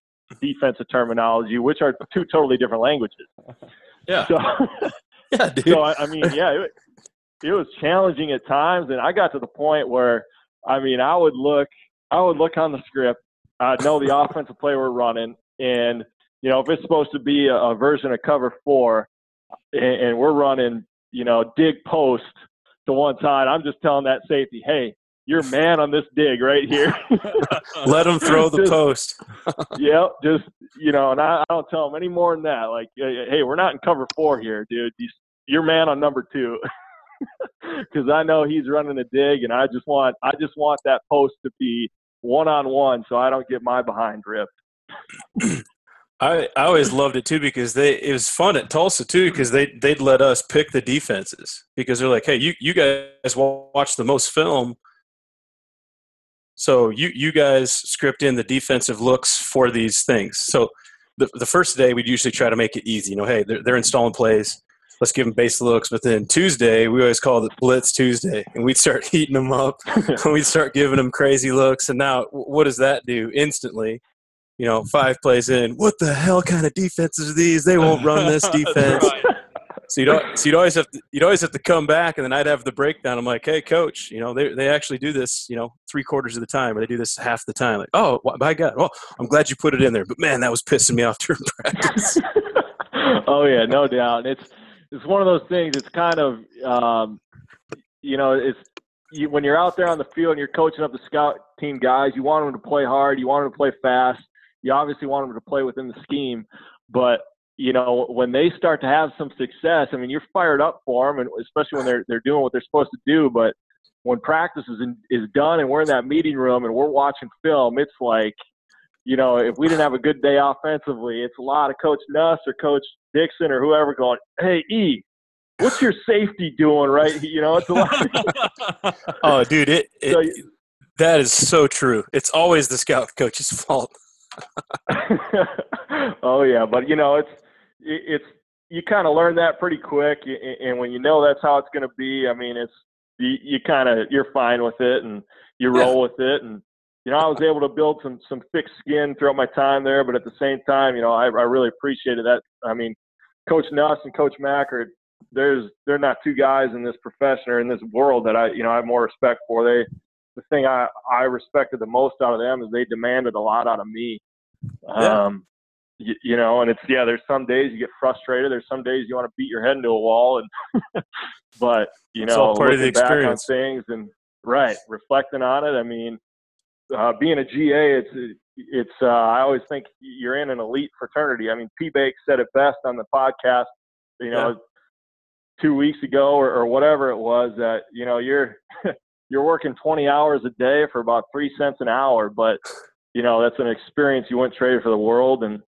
defensive terminology, which are two totally different languages. [laughs] Yeah. So, [laughs] Yeah, dude. so I, I mean, yeah, it, it was challenging at times, and I got to the point where, I mean, I would look, I would look on the script, I'd know the [laughs] offensive play we're running, and you know, if it's supposed to be a, a version of cover four, and, and we're running, you know, dig post to one side, I'm just telling that safety, hey, you're man on this dig right here. [laughs] Let him throw the Just- post. [laughs] yep, just you know, and I, I don't tell him any more than that. Like, hey, we're not in cover four here, dude. You, you're man on number two, [laughs] because I know he's running a dig, and I just want, I just want that post to be one on one, so I don't get my behind ripped. [clears throat] I, I always loved it too because they it was fun at Tulsa too because they they'd let us pick the defenses because they're like hey you you guys watch the most film so you you guys script in the defensive looks for these things. So the the first day we'd usually try to make it easy. You know hey they're, they're installing plays. Let's give them base looks. But then Tuesday we always called it Blitz Tuesday and we'd start [laughs] heating them up. [laughs] And we'd start giving them crazy looks. And now what does that do? Instantly you know, five plays in, what the hell kind of defenses are these? They won't run this [laughs] defense. So you'd, al- so you'd always have to, you'd always have to come back, and then I'd have the breakdown. I'm like, hey, coach, you know, they they actually do this, you know, three quarters of the time, or they do this half the time. Like, oh, my God, well, I'm glad you put it in there, but man, that was pissing me off [laughs] during practice. [laughs] oh yeah, no doubt. It's it's one of those things. It's kind of um, you know, it's you, when you're out there on the field and you're coaching up the scout team guys, you want them to play hard, you want them to play fast, you obviously want them to play within the scheme, but you know when they start to have some success, I mean you're fired up for them, and especially when they're they're doing what they're supposed to do. But when practice is in, is done and we're in that meeting room and we're watching film, it's like you know, if we didn't have a good day offensively, it's a lot of Coach Nuss or Coach Dixon or whoever going, "Hey, E, what's your safety doing?" Right? You know, it's a lot. [laughs] oh, dude, it, [laughs] it So- that is so true. It's always the scout coach's fault. [laughs] oh yeah, but you know, it's it- it's you kind of learn that pretty quick, and when you know that's how it's going to be, I mean, it's you, you kind of you're fine with it and you Yeah. roll with it, and you know, I was able to build some some thick skin throughout my time there, but at the same time, you know, I, I really appreciated that. I mean, Coach Nuss and Coach Mac are there's they're not two guys in this profession or in this world that I you know I have more respect for. They the thing I I respected the most out of them is they demanded a lot out of me. Yeah. Um, you, you know, and it's yeah. There's some days you get frustrated. There's some days you want to beat your head into a wall, and [laughs] but you It's know, all part of the looking back on experience. things and right reflecting on it. I mean, uh, being a GA, it's it's. Uh, I always think you're in an elite fraternity. I mean, P. Bake said it best on the podcast. You know, two weeks ago or, or whatever it was that you know you're [laughs] you're working 20 hours a day for about three cents an hour, but you know that's an experience you wouldn't trade for the world, and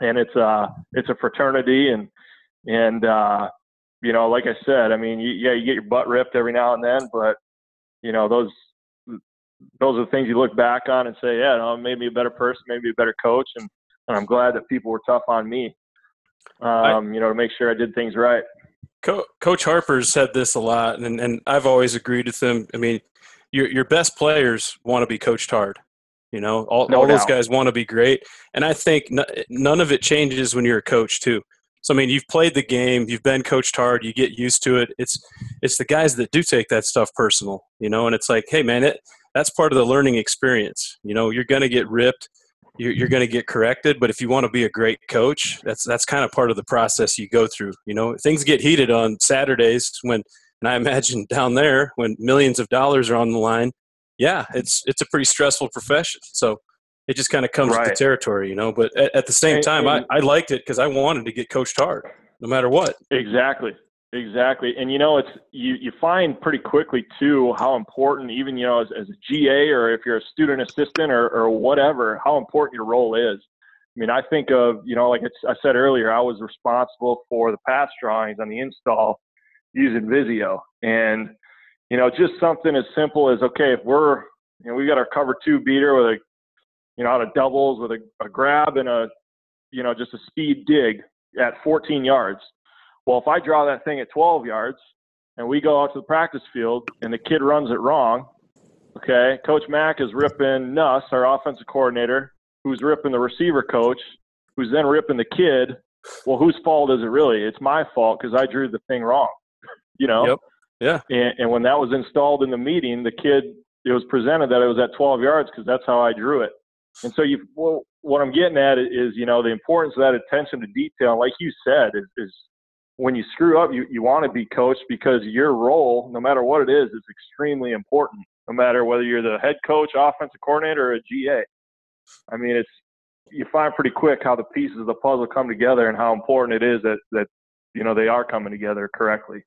and it's uh it's a fraternity, and and uh, you know like I said, I mean you, yeah you get your butt ripped every now and then, but you know those those are the things you look back on and say, yeah, no, it made me a better person, made me a better coach, and, and I'm glad that people were tough on me, um, you know, to make sure I did things right. Co- Coach Harper said this a lot, and, and I've always agreed with him. I mean, your your best players want to be coached hard. You know, all, No all those guys want to be great, and I think n- none of it changes when you're a coach too. So I mean, you've played the game, you've been coached hard, you get used to it. It's it's the guys that do take that stuff personal, you know, and it's like, hey man, it that's part of the learning experience. You know, you're gonna get ripped, you're, you're going to get corrected. But if you want to be a great coach, that's that's kind of part of the process you go through. You know, things get heated on Saturdays when, and I imagine [laughs] down there when millions of dollars are on the line. Yeah, it's it's a pretty stressful profession. So it just kind of comes with the territory, you know. But at, at the same time, and- I, I liked it because I wanted to get coached hard, no matter what. Exactly. Exactly. And you know, it's you, you find pretty quickly too how important even, you know, as, as a GA or if you're a student assistant or, or whatever, how important your role is. I mean, I think of, you know, like it's, I said earlier, I was responsible for the pass drawings on the install using Visio. And, you know, just something as simple as, okay, if we're, you know, we got our cover two beater with a, you know, out of doubles with a, a grab and a, you know, just a speed dig at 14 yards. Well, if I draw that thing at 12 yards and we go out to the practice field and the kid runs it wrong, okay, Coach Mac is ripping Nuss, our offensive coordinator, who's ripping the receiver coach, who's then ripping the kid. Well, whose fault is it really? It's my fault because I drew the thing wrong, [laughs] you know? Yep. Yeah. And, and when that was installed in the meeting, the kid, it was presented that it was at 12 yards because that's how I drew it. And so you, well, what I'm getting at is, you know, the importance of that attention to detail. Like you said, is, is when you screw up, you, you want to be coached because your role, no matter what it is, is extremely important. No matter whether you're the head coach, offensive coordinator, or a GA. I mean, it's you find pretty quick how the pieces of the puzzle come together and how important it is that that you know they are coming together correctly.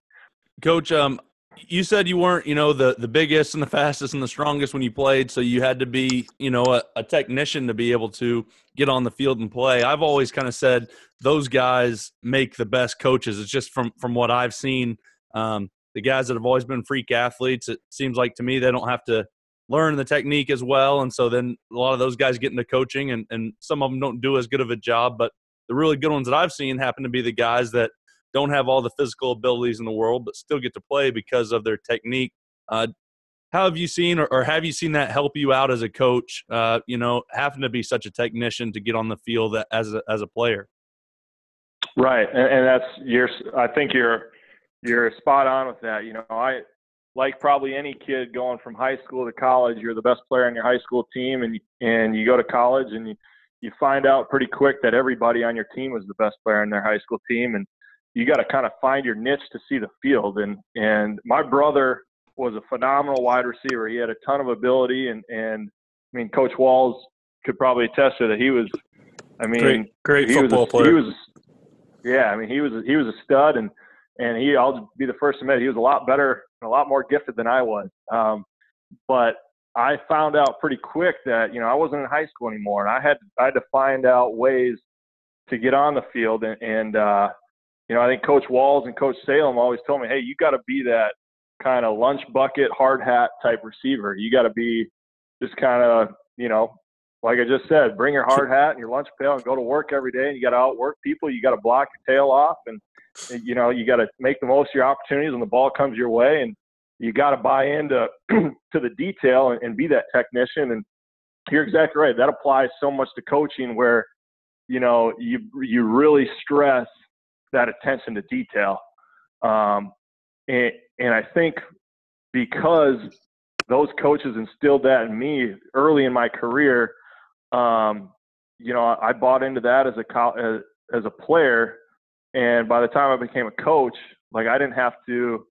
Coach, um, you said you weren't, you know, the the biggest and the fastest and the strongest when you played, so you had to be, you know, a, a technician to be able to get on the field and play. I've always kind of said those guys make the best coaches. It's just from from what I've seen. Um, the guys that have always been freak athletes, it seems like to me they don't have to learn the technique as well, and so then a lot of those guys get into coaching, and and some of them don't do as good of a job, but the really good ones that I've seen happen to be the guys that don't have all the physical abilities in the world, but still get to play because of their technique. Uh, how have you seen, or, or, have you seen that help you out as a coach? Uh, you know, having to be such a technician to get on the field as a, as a player. Right, and, and that's you're. I think you're you're spot on with that. You know, I like probably any kid going from high school to college. You're the best player on your high school team, and and you go to college and you you find out pretty quick that everybody on your team was the best player in their high school team, and you got to kind of find your niche to see the field. And and my brother was a phenomenal wide receiver. He had a ton of ability, and and I mean, Coach Walls could probably attest to that. He was, I mean, great, great football a, player. He was, yeah, I mean, he was he was a stud, and and he I'll be the first to admit he was a lot better, and a lot more gifted than I was. Um, but I found out pretty quick that you know I wasn't in high school anymore, and I had I had to find out ways to get on the field, and, and uh, you know, I think Coach Walls and Coach Salem always told me, hey, you got to be that kind of lunch bucket, hard hat type receiver. You got to be just kind of, you know, like I just said, bring your hard hat and your lunch pail and go to work every day. And you got to outwork people. You got to block your tail off, and you know, you got to make the most of your opportunities when the ball comes your way. And you got to buy into [clears throat] to the detail and, and be that technician. And you're exactly right. That applies so much to coaching, where you know you you really stress that attention to detail. Um, and, and I think because those coaches instilled that in me early in my career, um, you know, I bought into that as a as, as a player, and by the time I became a coach, like I didn't have to.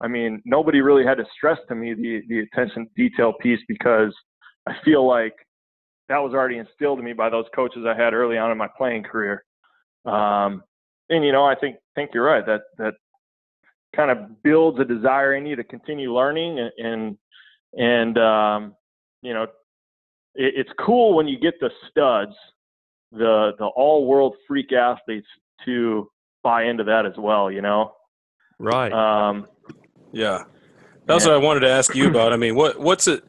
I mean, nobody really had to stress to me the the attention detail piece because I feel like that was already instilled in me by those coaches I had early on in my playing career. Um, and you know, I think think you're right. That that kind of builds a desire in you to continue learning and and, and um, you know, it, it's cool when you get the studs, the the all world freak athletes to buy into that as well. You know, right? Um, yeah, that's yeah. what I wanted to ask you about. I mean, what what's it?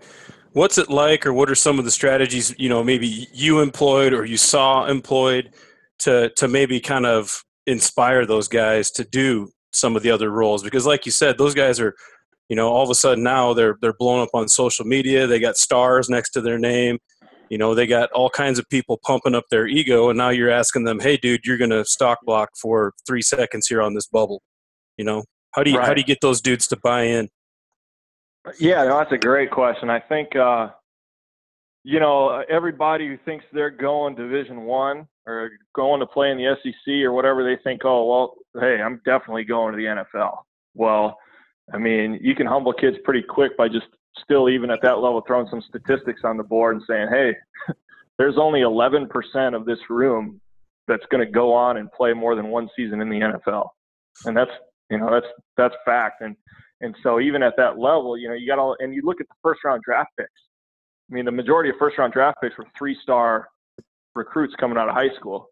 What's it like, or what are some of the strategies you know maybe you employed or you saw employed to to maybe kind of inspire those guys to do some of the other roles because like you said those guys are you know all of a sudden now they're they're blown up on social media they got stars next to their name you know they got all kinds of people pumping up their ego and now you're asking them hey dude you're going to stock block for 3 seconds here on this bubble you know? How do you right. how do you get those dudes to buy in? Yeah no, that's a great question. I think uh you know everybody who thinks they're going division 1 or going to play in the SEC or whatever, they think, oh, well, hey, I'm definitely going to the NFL. Well, I mean, you can humble kids pretty quick by just still, even at that level, throwing some statistics on the board and saying, hey, [laughs] there's only 11% of this room that's going to go on and play more than one season in the NFL. And that's, you know, that's, that's fact. And, and so even at that level, you know, you got all, and you look at the first round draft picks. I mean, the majority of first round draft picks were three star recruits coming out of high school.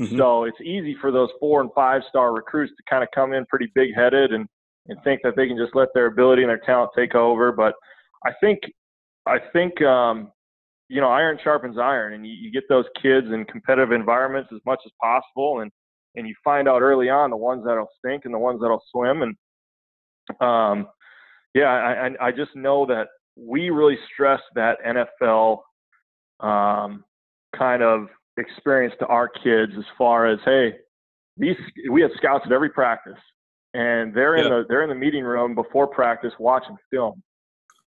Mm-hmm. So it's easy for those four and five star recruits to kind of come in pretty big headed and, and think that they can just let their ability and their talent take over. But I think, I think, um, you know, iron sharpens iron and you, you get those kids in competitive environments as much as possible. And, and you find out early on the ones that'll stink and the ones that'll swim. And, um, yeah, I, I just know that we really stress that NFL um, kind of experience to our kids as far as hey these we have scouts at every practice and they're in the they're in the meeting room before practice watching film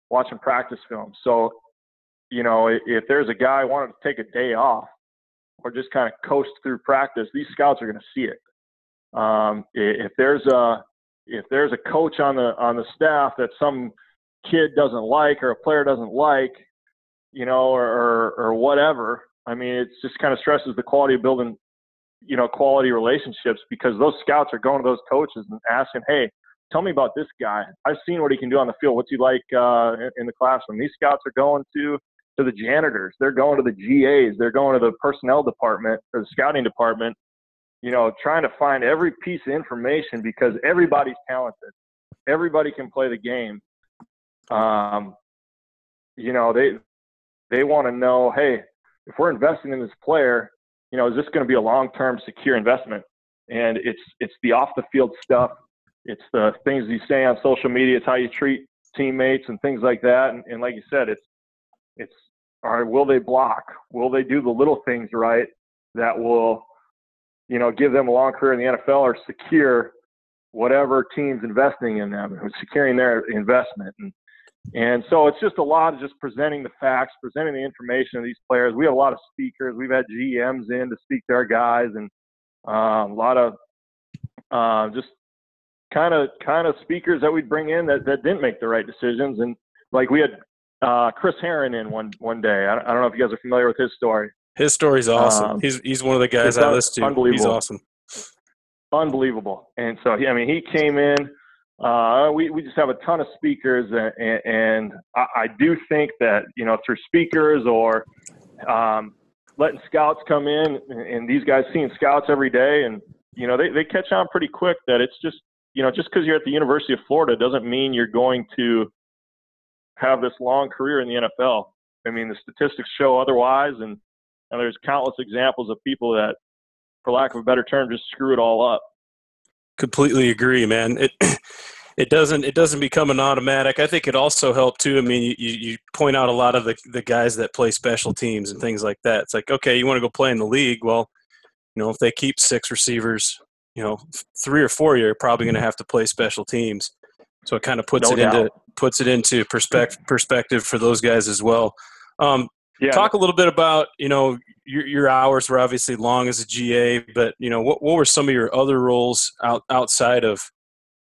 watching practice film so you know, if there's a guy wanting to take a day off or just kind of coast through practice, these scouts are going to see it. Um, if there's a if there's a coach on the on the staff that some kid doesn't like or a player doesn't like, you know, or or, whatever, I mean, it just kind of stresses the quality of building, you know, quality relationships because those scouts are going to those coaches and asking, hey, tell me about this guy. I've seen what he can do on the field. What's he like uh, in the classroom? These scouts are going to to the janitors. They're going to the GAs. They're going to the personnel department or the scouting department. You know, trying to find every piece of information because everybody's talented. Everybody can play the game. Um, you know, they they want to know, hey, if we're investing in this player, you know, is this going to be a long-term secure investment? And it's it's the off the field stuff. It's the things you say on social media. It's how you treat teammates and things like that. And, and like you said, it's it's all right. Will they block? Will they do the little things right that will, you know, give them a long career in the NFL or secure whatever team's investing in them, securing their investment? And and so it's just a lot of just presenting the facts, presenting the information of these players. We have a lot of speakers. We've had GMs in to speak to our guys, and uh, a lot of uh, just kind of kind of speakers that we'd bring in that, that didn't make the right decisions. And like we had uh, Chris Herren in one one day. I, I, don't know if you guys are familiar with his story. His story's awesome. Um, he's he's one of the guys I listen to. Unbelievable. He's awesome. Unbelievable. And so he, I mean, he came in uh, we, we just have a ton of speakers, and, and I, I, do think that you know through speakers or um, letting scouts come in, and these guys seeing scouts every day, and you know they, they catch on pretty quick that it's just you know just because you're at the University of Florida doesn't mean you're going to have this long career in the NFL. I mean the statistics show otherwise, and, and there's countless examples of people that, for lack of a better term, just screw it all up completely agree man. It [clears throat] it doesn't it doesn't become an automatic. I think it also helped too. I mean you, you point out a lot of the, the guys that play special teams and things like that. It's like okay you want to go play in the league? Well you know if they keep six receivers you know three or four you're probably going to have to play special teams. So it kind of puts no it doubt. into puts it into perspective perspective for those guys as well. Um, yeah. Talk a little bit about you know your, your hours were obviously long as a GA, but you know what what were some of your other roles out, outside of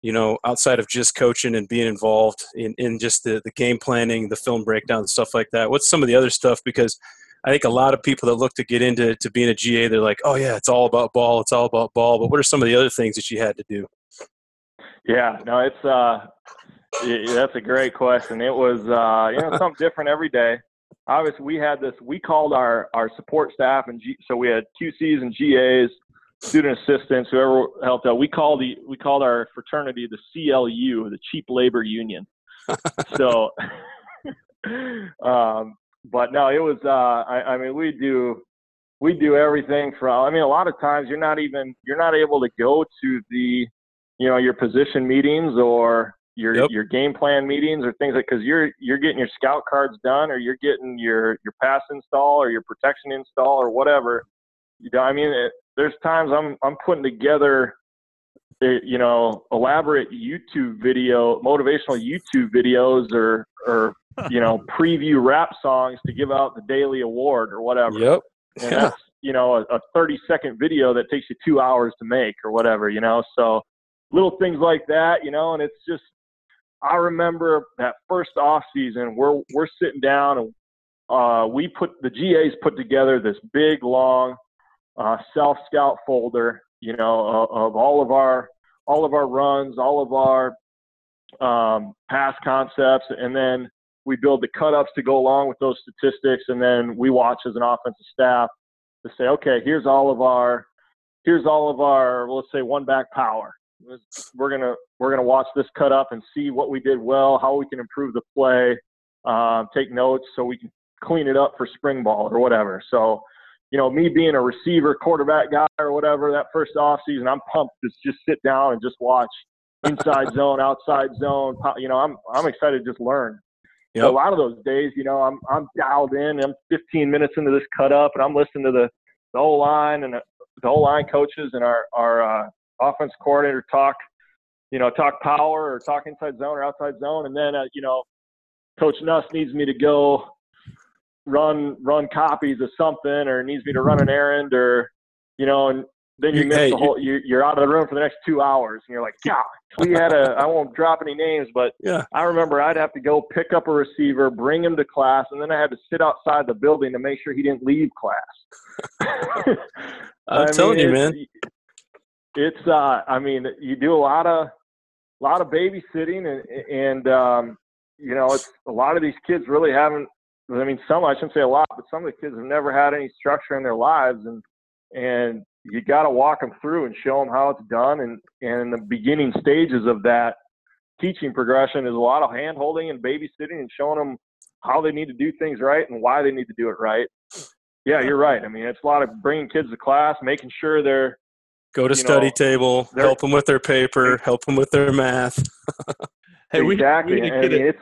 you know outside of just coaching and being involved in, in just the, the game planning, the film breakdown, stuff like that. What's some of the other stuff? Because I think a lot of people that look to get into to being a GA, they're like, oh yeah, it's all about ball, it's all about ball. But what are some of the other things that you had to do? Yeah, no, it's uh, that's a great question. It was uh, you know something different every day obviously we had this we called our our support staff and G, so we had qcs and gas student assistants whoever helped out. We called the we called our fraternity the clu the cheap labor union. [laughs] So [laughs] um, but no it was uh, I, I mean we do we do everything from i mean a lot of times you're not even you're not able to go to the you know your position meetings or your yep. your game plan meetings or things like because you're you're getting your scout cards done or you're getting your your pass install or your protection install or whatever. You know, I mean, it, there's times I'm I'm putting together, you know, elaborate YouTube video, motivational YouTube videos or or [laughs] you know preview rap songs to give out the daily award or whatever. Yep. And yeah. that's [laughs] you know a, a 30 second video that takes you two hours to make or whatever. You know, so little things like that. You know, and it's just I remember that first off season, we're we're sitting down and uh, we put the GAs put together this big long uh, self scout folder, you know, of, of, all of our all of our runs, all of our um, pass concepts, and then we build the cut ups to go along with those statistics, and then we watch as an offensive staff to say, okay, here's all of our here's all of our let's say one back power we're gonna we're gonna watch this cut up and see what we did well, how we can improve the play, um, take notes so we can clean it up for spring ball or whatever. So, you know, me being a receiver, quarterback guy or whatever, that first off season, I'm pumped to just sit down and just watch inside zone, outside zone. You know, I'm I'm excited to just learn. Yep. So a lot of those days, you know, I'm I'm dialed in. I'm 15 minutes into this cut up, and I'm listening to the the whole line and the, the whole line coaches and our our uh, offense coordinator talk, you know, talk power or talk inside zone or outside zone, and then uh, you know, Coach Nuss needs me to go run run copies of something or needs me to run an errand or you know and then you, miss hey, the whole you, you're out of the room for the next two hours and you're like god we had a i won't drop any names but Yeah. i remember i'd have to go pick up a receiver bring him to class and then i had to sit outside the building to make sure he didn't leave class [laughs] I'm I telling you, man. It's uh, I mean, you do a lot of, a lot of babysitting, and and um, you know, it's a lot of these kids really haven't. I mean, some I shouldn't say a lot, but some of the kids have never had any structure in their lives, and and you got to walk them through and show them how it's done, and and the beginning stages of that teaching progression is a lot of hand holding and babysitting and showing them how they need to do things right and why they need to do it right. Yeah, you're right. I mean, it's a lot of bringing kids to class, making sure they're Go to study know, table, help them with their paper, help them with their math. [laughs] Hey, we, exactly. we, had a I kid at,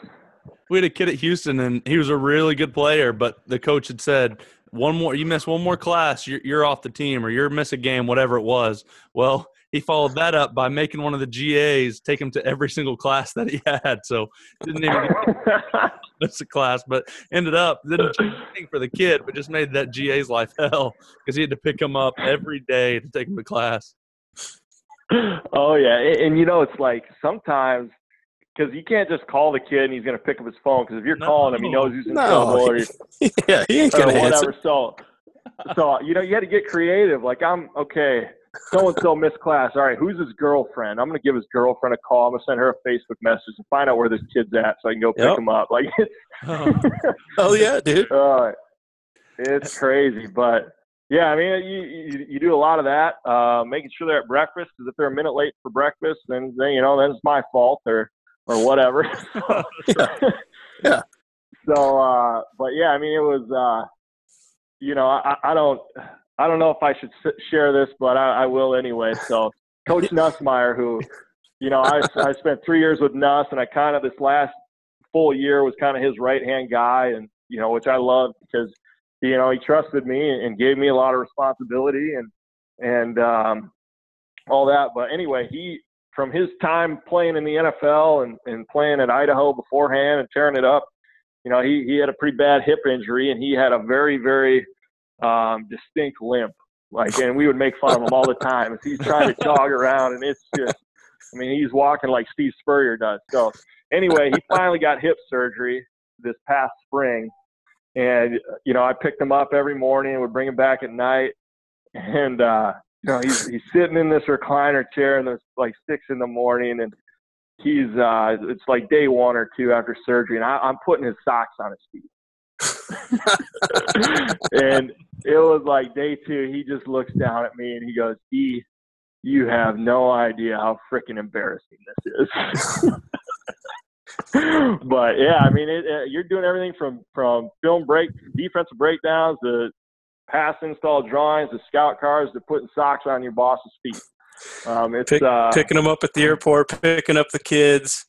we had a kid at Houston, and he was a really good player, but the coach had said, one more, you miss one more class, you're, you're off the team, or you're miss a game, whatever it was. Well, he followed that up by making one of the GAs take him to every single class that he had. So didn't even [laughs] get to miss a class, but ended up didn't change [laughs] anything for the kid, but just made that GA's life [laughs] hell because he had to pick him up every day to take him to class. oh yeah, and, and you know it's like sometimes because you can't just call the kid and he's gonna pick up his phone because if you're No. calling him, he knows who's in No, trouble or, [laughs] yeah, he ain't gonna answer. whatever. So, so you know you had to get creative. Like I'm okay. So and so missed class. All right, who's his girlfriend? I'm gonna give his girlfriend a call. I'm gonna send her a Facebook message and find out where this kid's at so I can go pick Yep. him up. Like it's Oh [laughs] yeah, dude. uh, it's crazy, but yeah, I mean, you, you you do a lot of that, uh, making sure they're at breakfast. Because if they're a minute late for breakfast, then then you know then it's my fault or or whatever. [laughs] [laughs] Yeah. So, uh, but yeah, I mean, it was, uh, you know, I, I don't, I don't know if I should s- share this, but I, I will anyway. So, Coach [laughs] Nussmeier, who, you know, I I spent three years with Nuss, and I kind of this last full year was kind of his right hand guy, and you know, which I loved because you know he trusted me and gave me a lot of responsibility and and um, all that. But anyway, he from his time playing in the NFL and, and playing at Idaho beforehand and tearing it up, you know, he he had a pretty bad hip injury and he had a very very um, distinct limp. Like, and we would make fun of him all the time as he's trying to [laughs] jog around, and it's just, I mean, he's walking like Steve Spurrier does. So, anyway, he finally got hip surgery this past spring, and you know, I picked him up every morning and would bring him back at night, and uh, you know, he's he's sitting in this recliner chair, and it's like six in the morning, and he's uh, it's like day one or two after surgery, and I, I'm putting his socks on his feet. And it was like day two. He just looks down at me and he goes, "E, you have no idea how freaking embarrassing this is." [laughs] but yeah, I mean, it, uh, you're doing everything from from film break, defensive breakdowns, to pass install drawings, to scout cars, to putting socks on your boss's feet. Um, it's Pick, uh, picking them up at the airport, picking up the kids,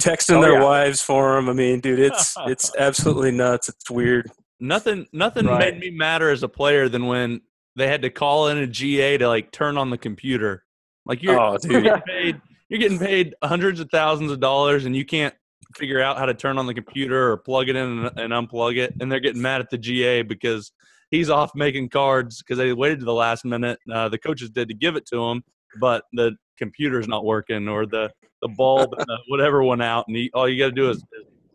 texting Oh, their yeah. wives for them. I mean, dude, it's [laughs] it's absolutely nuts. It's weird. Nothing nothing Right. made me madder as a player than when they had to call in a GA to like turn on the computer. Like you're, Oh, you're getting paid you're getting paid hundreds of thousands of dollars and you can't figure out how to turn on the computer or plug it in and, and unplug it and they're getting mad at the GA because he's off making cards because they waited to the last minute. Uh, the coaches did to give it to him, but the computer's not working or the the bulb the whatever went out and he, all you got to do is,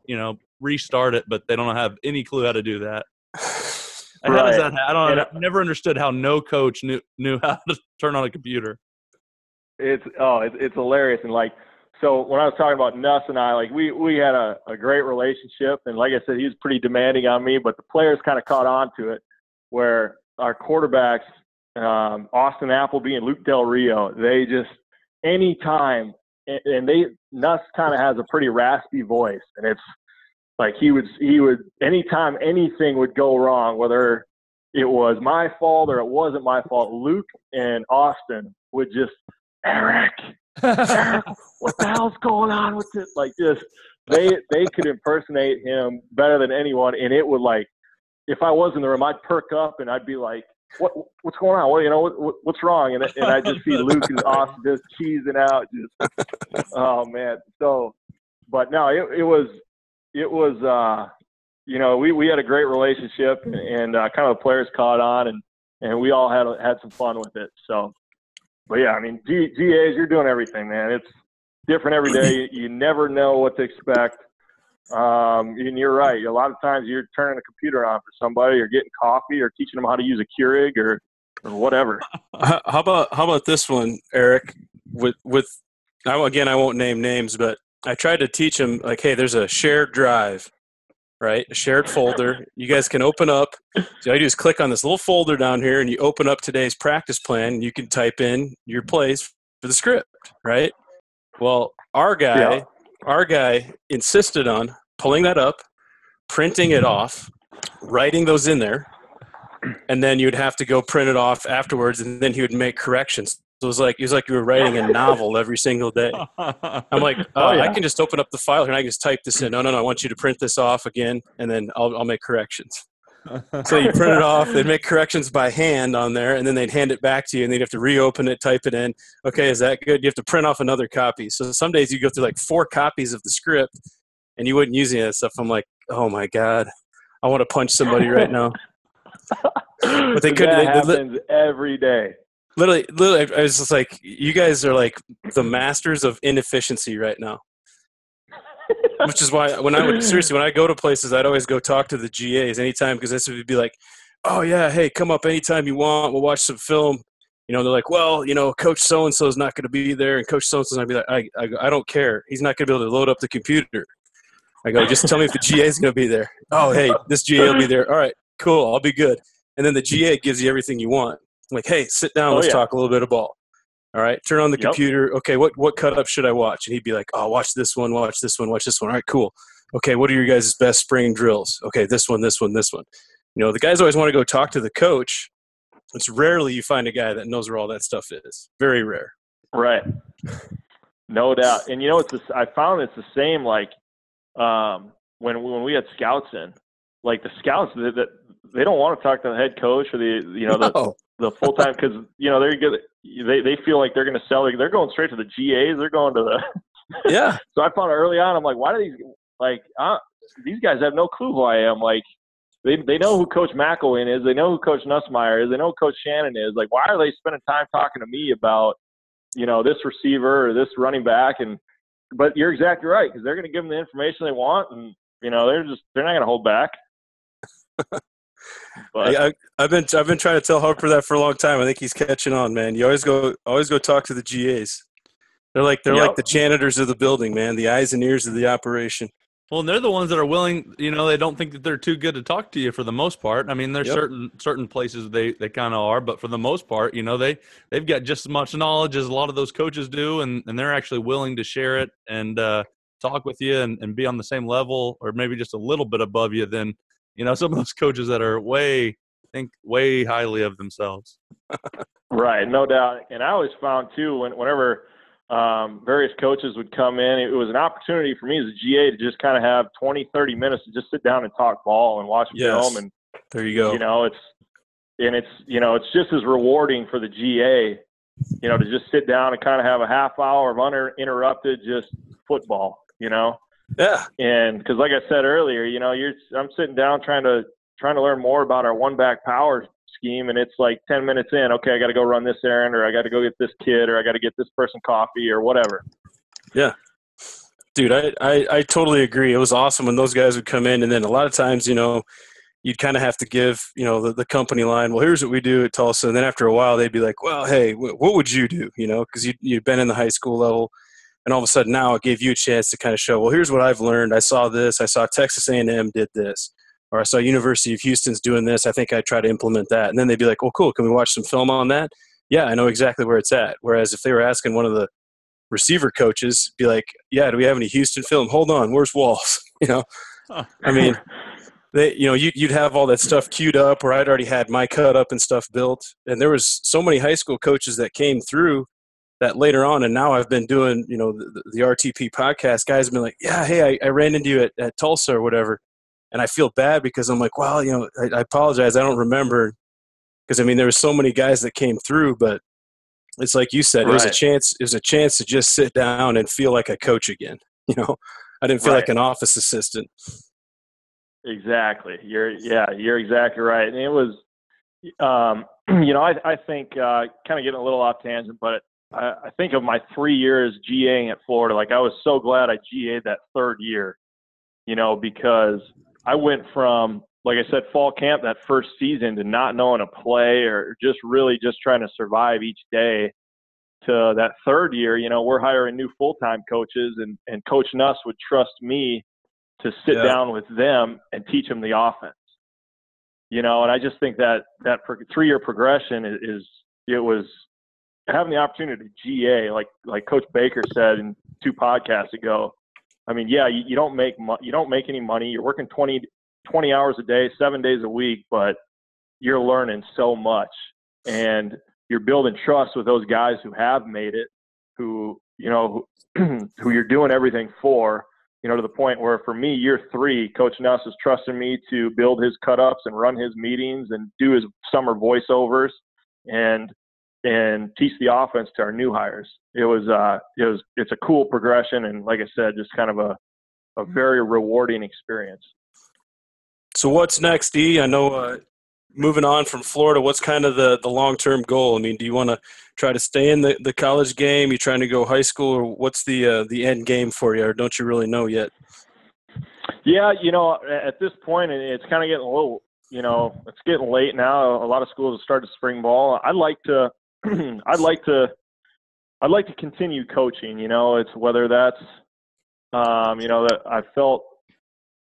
you know restart it, but they don't have any clue how to do that. [sighs] How does that? ha- I don't. And, I've never understood how no coach knew knew [laughs] how to turn on a computer. It's oh, it's, it's hilarious and like so when I was talking about Nuss and I, like we we had a, a great relationship and like I said, he was pretty demanding on me, but the players kind of caught on to it where our quarterbacks, um, Austin Appleby and Luke Del Rio, they just anytime and, and they Nuss kind of has a pretty raspy voice and it's like he would he would anytime anything would go wrong, whether it was my fault or it wasn't my fault, Luke and Austin would just Eric, Eric, [laughs] what the hell's going on with this? Like just they they could impersonate him better than anyone, and it would like if I was in the room, I'd perk up and I'd be like, "What what's going on? What you know? What, what, what's wrong?" And and I just see [laughs] Luke and Austin just cheesing out, just oh man. So, but no, it it was it was uh you know, we, we had a great relationship and, and uh, kind of the players caught on and, and we all had, had some fun with it. So, but yeah, I mean, G, GAs, you're doing everything, man. It's different every day. You, you never know what to expect. Um, and you're right. A lot of times you're turning a computer on for somebody or getting coffee or teaching them how to use a Keurig or, or whatever. How about how about this one, Eric? With with again, I won't name names, but I tried to teach him like, hey, there's a shared drive, right? A shared folder. You guys can open up. So all you do is click on this little folder down here, and you open up today's practice plan. And you can type in your plays for the script, right? Well, our guy, yeah. our guy insisted on pulling that up, printing it off, writing those in there, and then you'd have to go print it off afterwards, and then he would make corrections. So it was like it was like you were writing a novel every single day. [laughs] I'm like, uh, oh, yeah. I can just open up the file here and I can just type this in. No, no, no. I want you to print this off again, and then I'll I'll make corrections. so you print it off, they'd make corrections by hand on there, and then they'd hand it back to you, and they'd have to reopen it, type it in. Okay, is that good? You have to print off another copy. So some days you go through like four copies of the script, and you wouldn't use any of that stuff. I'm like, oh my god, I want to punch somebody right now. [laughs] but they couldn't. That happens they, every day. Literally, literally, I was just like, you guys are like the masters of inefficiency right now. Which is why when I would seriously when I go to places, I'd always go talk to the GAs anytime because this would be like, oh yeah, hey, come up anytime you want. We'll watch some film. You know, they're like, well, you know, Coach so and so is not going to be there, and Coach so and so is going to be like, I, I, I don't care. He's not going to be able to load up the computer. I go, just tell me if the GA is going to be there. [laughs] Oh, hey, this GA will be there. All right, cool, I'll be good. And then the GA gives you everything you want. I'm like, hey, sit down, oh, let's yeah. talk a little bit of ball. All right, turn on the yep. computer. Okay, what what cut up should I watch? And he'd be like, oh, watch this one, watch this one, watch this one. All right, cool. Okay, what are your guys' best spring drills? Okay, this one, this one, this one. You know, the guys always want to go talk to the coach. It's rarely you find a guy that knows where all that stuff is. Very rare. Right. [laughs] No doubt. And you know, it's I found it's the same. Like um, when when we had scouts in, like the scouts that they don't want to talk to the head coach or the you know the no. the full time because you know they're good. They they feel like they're going to sell. They're going straight to the GAs. They're going to the [laughs] yeah. so I found early on. I'm like, why do these like uh, these guys have no clue who I am? Like they they know who Coach McElwain is. They know who Coach Nussmeier is. They know who Coach Shannon is. Like why are they spending time talking to me about you know this receiver or this running back? And but you're exactly right because they're going to give them the information they want, and you know they're just they're not going to hold back. [laughs] But, I, have been I've been trying to tell Harper that for a long time. I think he's catching on, man. You always go always go talk to the GAs. They're like they're yep. like the janitors of the building, man. The eyes and ears of the operation. Well, and they're the ones that are willing. You know, they don't think that they're too good to talk to you for the most part. I mean, there's yep. certain certain places they they kind of are, but for the most part, you know, they they've got just as much knowledge as a lot of those coaches do, and and they're actually willing to share it and uh, talk with you and, and be on the same level or maybe just a little bit above you than you know [laughs] some of those coaches that are way think way highly of themselves. [laughs] right, no doubt. And I always found too when whenever um, various coaches would come in, it was an opportunity for me as a GA to just kind of have 20, 30 minutes to just sit down and talk ball and watch yes. film. And there you go. You know, it's and it's you know it's just as rewarding for the GA, you know, to just sit down and kind of have a half hour of uninterrupted just football. You know. Yeah. And because, like I said earlier, you know, you're I'm sitting down trying to trying to learn more about our one back power scheme, and it's like 10 minutes in. Okay, I got to go run this errand, or I got to go get this kid, or I got to get this person coffee, or whatever. Yeah. Dude, I, I, I totally agree. It was awesome when those guys would come in, and then a lot of times, you know, you'd kind of have to give, you know, the, the company line. Well, here's what we do at Tulsa, and then after a while, they'd be like, "Well, hey, what would you do?" You know, because you you'd been in the high school level, and all of a sudden now it gave you a chance to kind of show well here's what i've learned i saw this i saw texas a&m did this or i saw university of houston's doing this. I think i try to implement that. And then they'd be like well cool. Can we watch some film on that? Yeah i know exactly where it's at. Whereas if they were asking one of the receiver coaches be like yeah do we have any houston film? Hold on. Where's walls? [laughs] You know? I mean they you know you, you'd have all that stuff queued up or i'd already had my cut up and stuff built. And there was so many high school coaches that came through that later on and now i've been doing you know the, the rtp podcast. Guys have been like yeah hey I, I ran into you at, at, tulsa or whatever and i feel bad because i'm like well you know i, I apologize i don't remember because i mean there were so many guys that came through but it's like you said right. it was a chance it was a chance to just sit down and feel like a coach again [laughs] you know i didn't feel right. like an office assistant Exactly. You're yeah, you're exactly right. And it was, um, [clears throat] you know, I I think uh, kind of getting a little off tangent, but I, I think of my three years GAing at Florida. Like I was so glad I GA'd that third year, you know, because I went from like I said, fall camp that first season to not knowing a play or just really just trying to survive each day to that third year, you know, we're hiring new full time coaches and, and Coach Nuss would trust me to sit yeah. down with them and teach them the offense. You know, and I just think that that three year progression is, is it was having the opportunity to GA, like like Coach Baker said in two podcasts ago. I mean, yeah, you, you don't make mo- you don't make any money. You're working 20, 20 hours a day, seven days a week, but you're learning so much, and you're building trust with those guys who have made it, who you know who, [clears throat] who you're doing everything for. You know, to the point where for me, year three, Coach Nuss is trusting me to build his cut ups and run his meetings and do his summer voiceovers and and teach the offense to our new hires. It was uh it was it's a cool progression and like I said, just kind of a a very rewarding experience. So what's next, E? I know uh, moving on from Florida, what's kind of the, the long term goal? I mean, do you want to try to stay in the, the college game? Are You trying to go high school, or what's the uh, the end game for you? Or don't you really know yet? Yeah, you know, at this point, it's kind of getting a little, you know, it's getting late now. A lot of schools have started spring ball. I'd like to, [clears throat] I'd like to, I'd like to continue coaching. You know, it's whether that's, um, you know, that I felt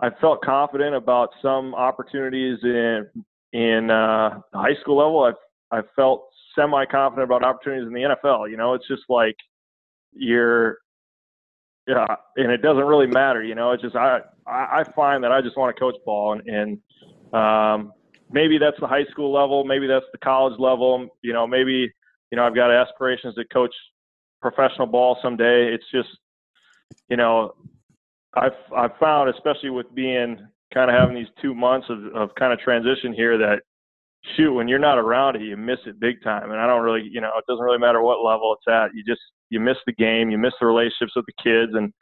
I felt confident about some opportunities in in uh, high school level. I've I felt semi confident about opportunities in the NFL. You know, it's just like you're yeah, and it doesn't really matter. You know, it's just I I find that I just want to coach ball and, and um, maybe that's the high school level, maybe that's the college level. You know, maybe you know I've got aspirations to coach professional ball someday. It's just you know I've I've found, especially with being kind of having these two months of, of kind of transition here, that shoot, when you're not around it, you miss it big time. And I don't really, you know, it doesn't really matter what level it's at. You just you miss the game, you miss the relationships with the kids, and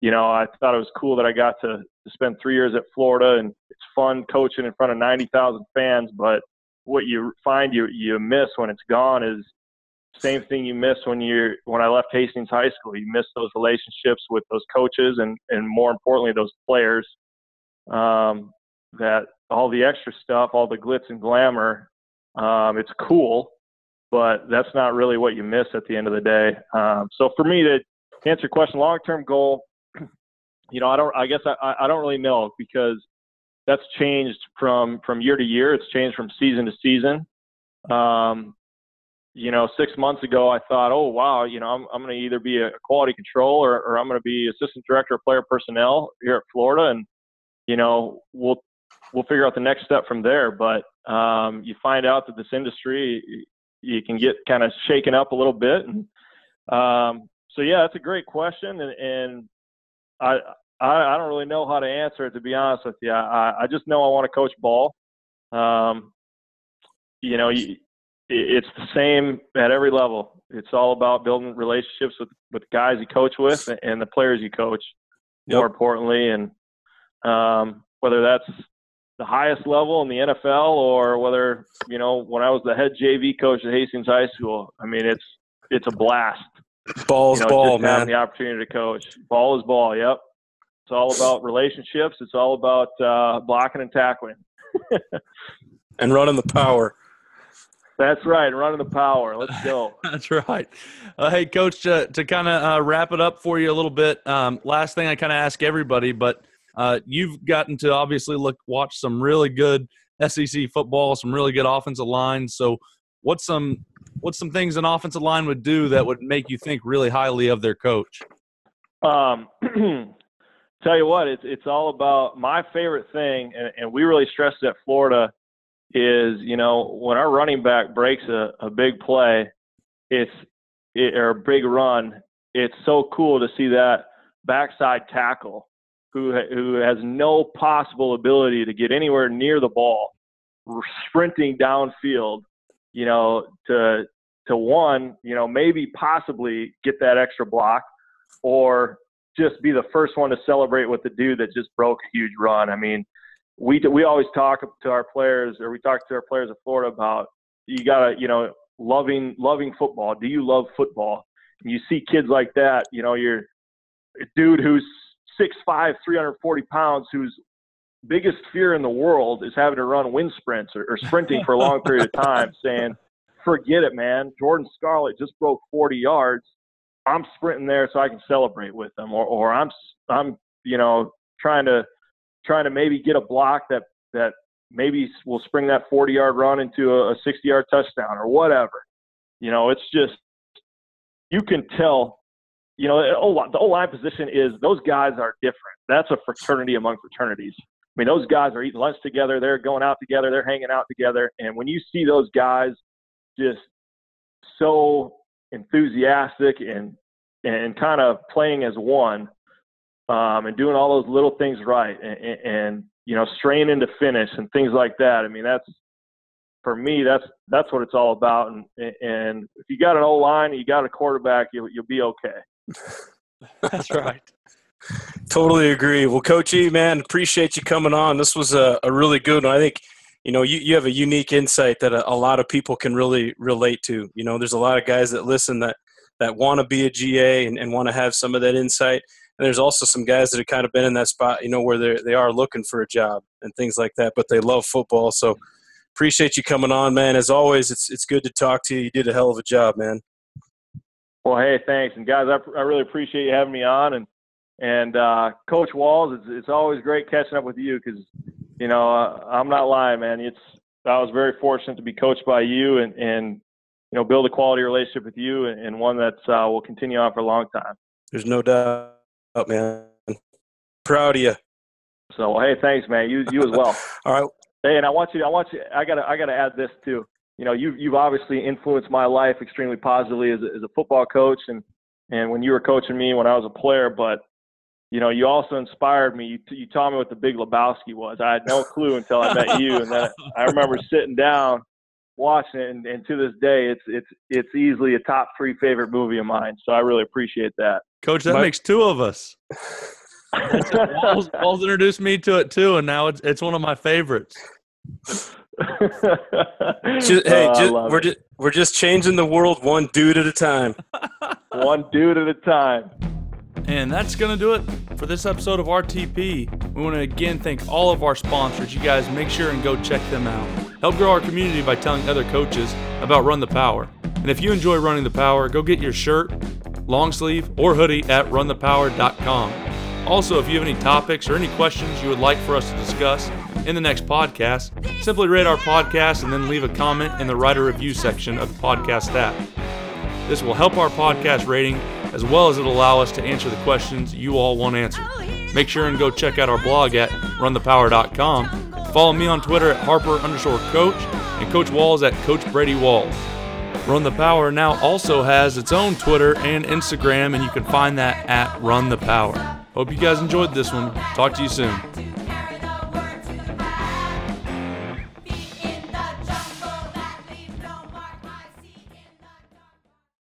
you know, I thought it was cool that I got to, to spend three years at Florida, and it's fun coaching in front of ninety thousand fans. But what you find you you miss when it's gone is same thing you miss when you're when I left Hastings High School. You miss those relationships with those coaches and and more importantly those players. Um, that all the extra stuff, all the glitz and glamour, um, it's cool, but that's not really what you miss at the end of the day. Um, so for me to answer your question, long term goal, [clears throat] you know, I don't. I guess I I don't really know because that's changed from from year to year. It's changed from season to season. Um, you know, six months ago, I thought, oh wow, you know, I'm I'm going to either be a quality control or, or I'm going to be assistant director of player personnel here at Florida, and you know, we'll we'll figure out the next step from there. But um, you find out that this industry, you can get kind of shaken up a little bit, and um, so yeah, that's a great question, and, and I, I I don't really know how to answer it to be honest with you. I I just know I want to coach ball. Um, you know, you, it's the same at every level. It's all about building relationships with with guys you coach with and the players you coach. Yep. More importantly, and um, whether that's the highest level in the NFL or whether you know when I was the head JV coach at Hastings High School. I mean, it's it's a blast. Ball's you know, ball, man. Having the opportunity to coach. Ball is ball. Yep. It's all about relationships. It's all about uh, blocking and tackling. [laughs] and running the power. That's right, running the power. Let's go. [laughs] That's right. Uh, hey, Coach, uh, to kind of uh, wrap it up for you a little bit. Um, last thing I kind of ask everybody, but uh, you've gotten to obviously look watch some really good SEC football, some really good offensive lines. So, what's some what's some things an offensive line would do that would make you think really highly of their coach? Um, [clears throat] tell you what, it's it's all about my favorite thing, and, and we really stressed at Florida is you know when our running back breaks a, a big play, it's it, or a big run. It's so cool to see that backside tackle who who has no possible ability to get anywhere near the ball, sprinting downfield. You know to to one, you know maybe possibly get that extra block, or just be the first one to celebrate with the dude that just broke a huge run. I mean, we we always talk to our players, or we talk to our players of Florida about you gotta, you know, loving loving football. Do you love football? And you see kids like that, you know, you're a dude who's 6'5", 340 pounds, whose biggest fear in the world is having to run wind sprints or, or sprinting for a long period of time, [laughs] saying, "Forget it, man. Jordan Scarlett just broke 40 yards. I'm sprinting there so I can celebrate with them, or, or I'm I'm you know trying to trying to maybe get a block that that maybe will spring that 40 yard run into a, a 60 yard touchdown or whatever. You know, it's just you can tell. You know, the O line position is those guys are different. That's a fraternity among fraternities. I mean, those guys are eating lunch together. They're going out together. They're hanging out together. And when you see those guys just so enthusiastic and and kind of playing as one, um, and doing all those little things right and, and, you know straining to finish and things like that. I mean that's for me that's that's what it's all about. And and if you got an O line, and you got a quarterback, you'll you'll be okay. [laughs] that's right. [laughs] totally agree. Well, Coach E, man, appreciate you coming on. This was a, a really good one. I think you know you, you have a unique insight that a, a lot of people can really relate to. You know, there's a lot of guys that listen that that want to be a GA and, and want to have some of that insight. And there's also some guys that have kind of been in that spot, you know, where they they are looking for a job and things like that, but they love football. So appreciate you coming on, man. As always, it's it's good to talk to you. You did a hell of a job, man. Well, hey, thanks, and guys, I, I really appreciate you having me on, and and uh, Coach Walls, it's it's always great catching up with you because you know uh, I'm not lying, man. It's I was very fortunate to be coached by you and and you know build a quality relationship with you and, and one that uh, will continue on for a long time. There's no doubt up, man. Proud of you. So well, hey, thanks, man. You you as well. [laughs] All right. Hey, and I want you. I want you. I gotta. I gotta add this too. You know, you you've obviously influenced my life extremely positively as a, as a football coach, and and when you were coaching me when I was a player. But you know, you also inspired me. You, you taught me what the Big Lebowski was. I had no clue until I met you, and then I remember sitting down watching it, and, and to this day, it's it's it's easily a top three favorite movie of mine. So I really appreciate that. Coach, that but, makes two of us. [laughs] Walls, Walls introduced me to it too, and now it's it's one of my favorites. [laughs] just, hey, oh, just, we're just we're just changing the world one dude at a time. [laughs] one dude at a time. And that's going to do it for this episode of RTP. We want to again thank all of our sponsors. You guys make sure and go check them out. Help grow our community by telling other coaches about Run the Power. And if you enjoy running the power, go get your shirt, long sleeve, or hoodie at runthepower.com. Also, if you have any topics or any questions you would like for us to discuss in the next podcast, simply rate our podcast and then leave a comment in the writer review section of the podcast app. This will help our podcast rating as well as it'll allow us to answer the questions you all want answered. Make sure and go check out our blog at runthepower.com. Follow me on Twitter at Harper underscore coach and Coach Walls at Coach Brady Walls. Run the Power now also has its own Twitter and Instagram, and you can find that at Run the Power. Hope you guys enjoyed this one. Talk to you soon.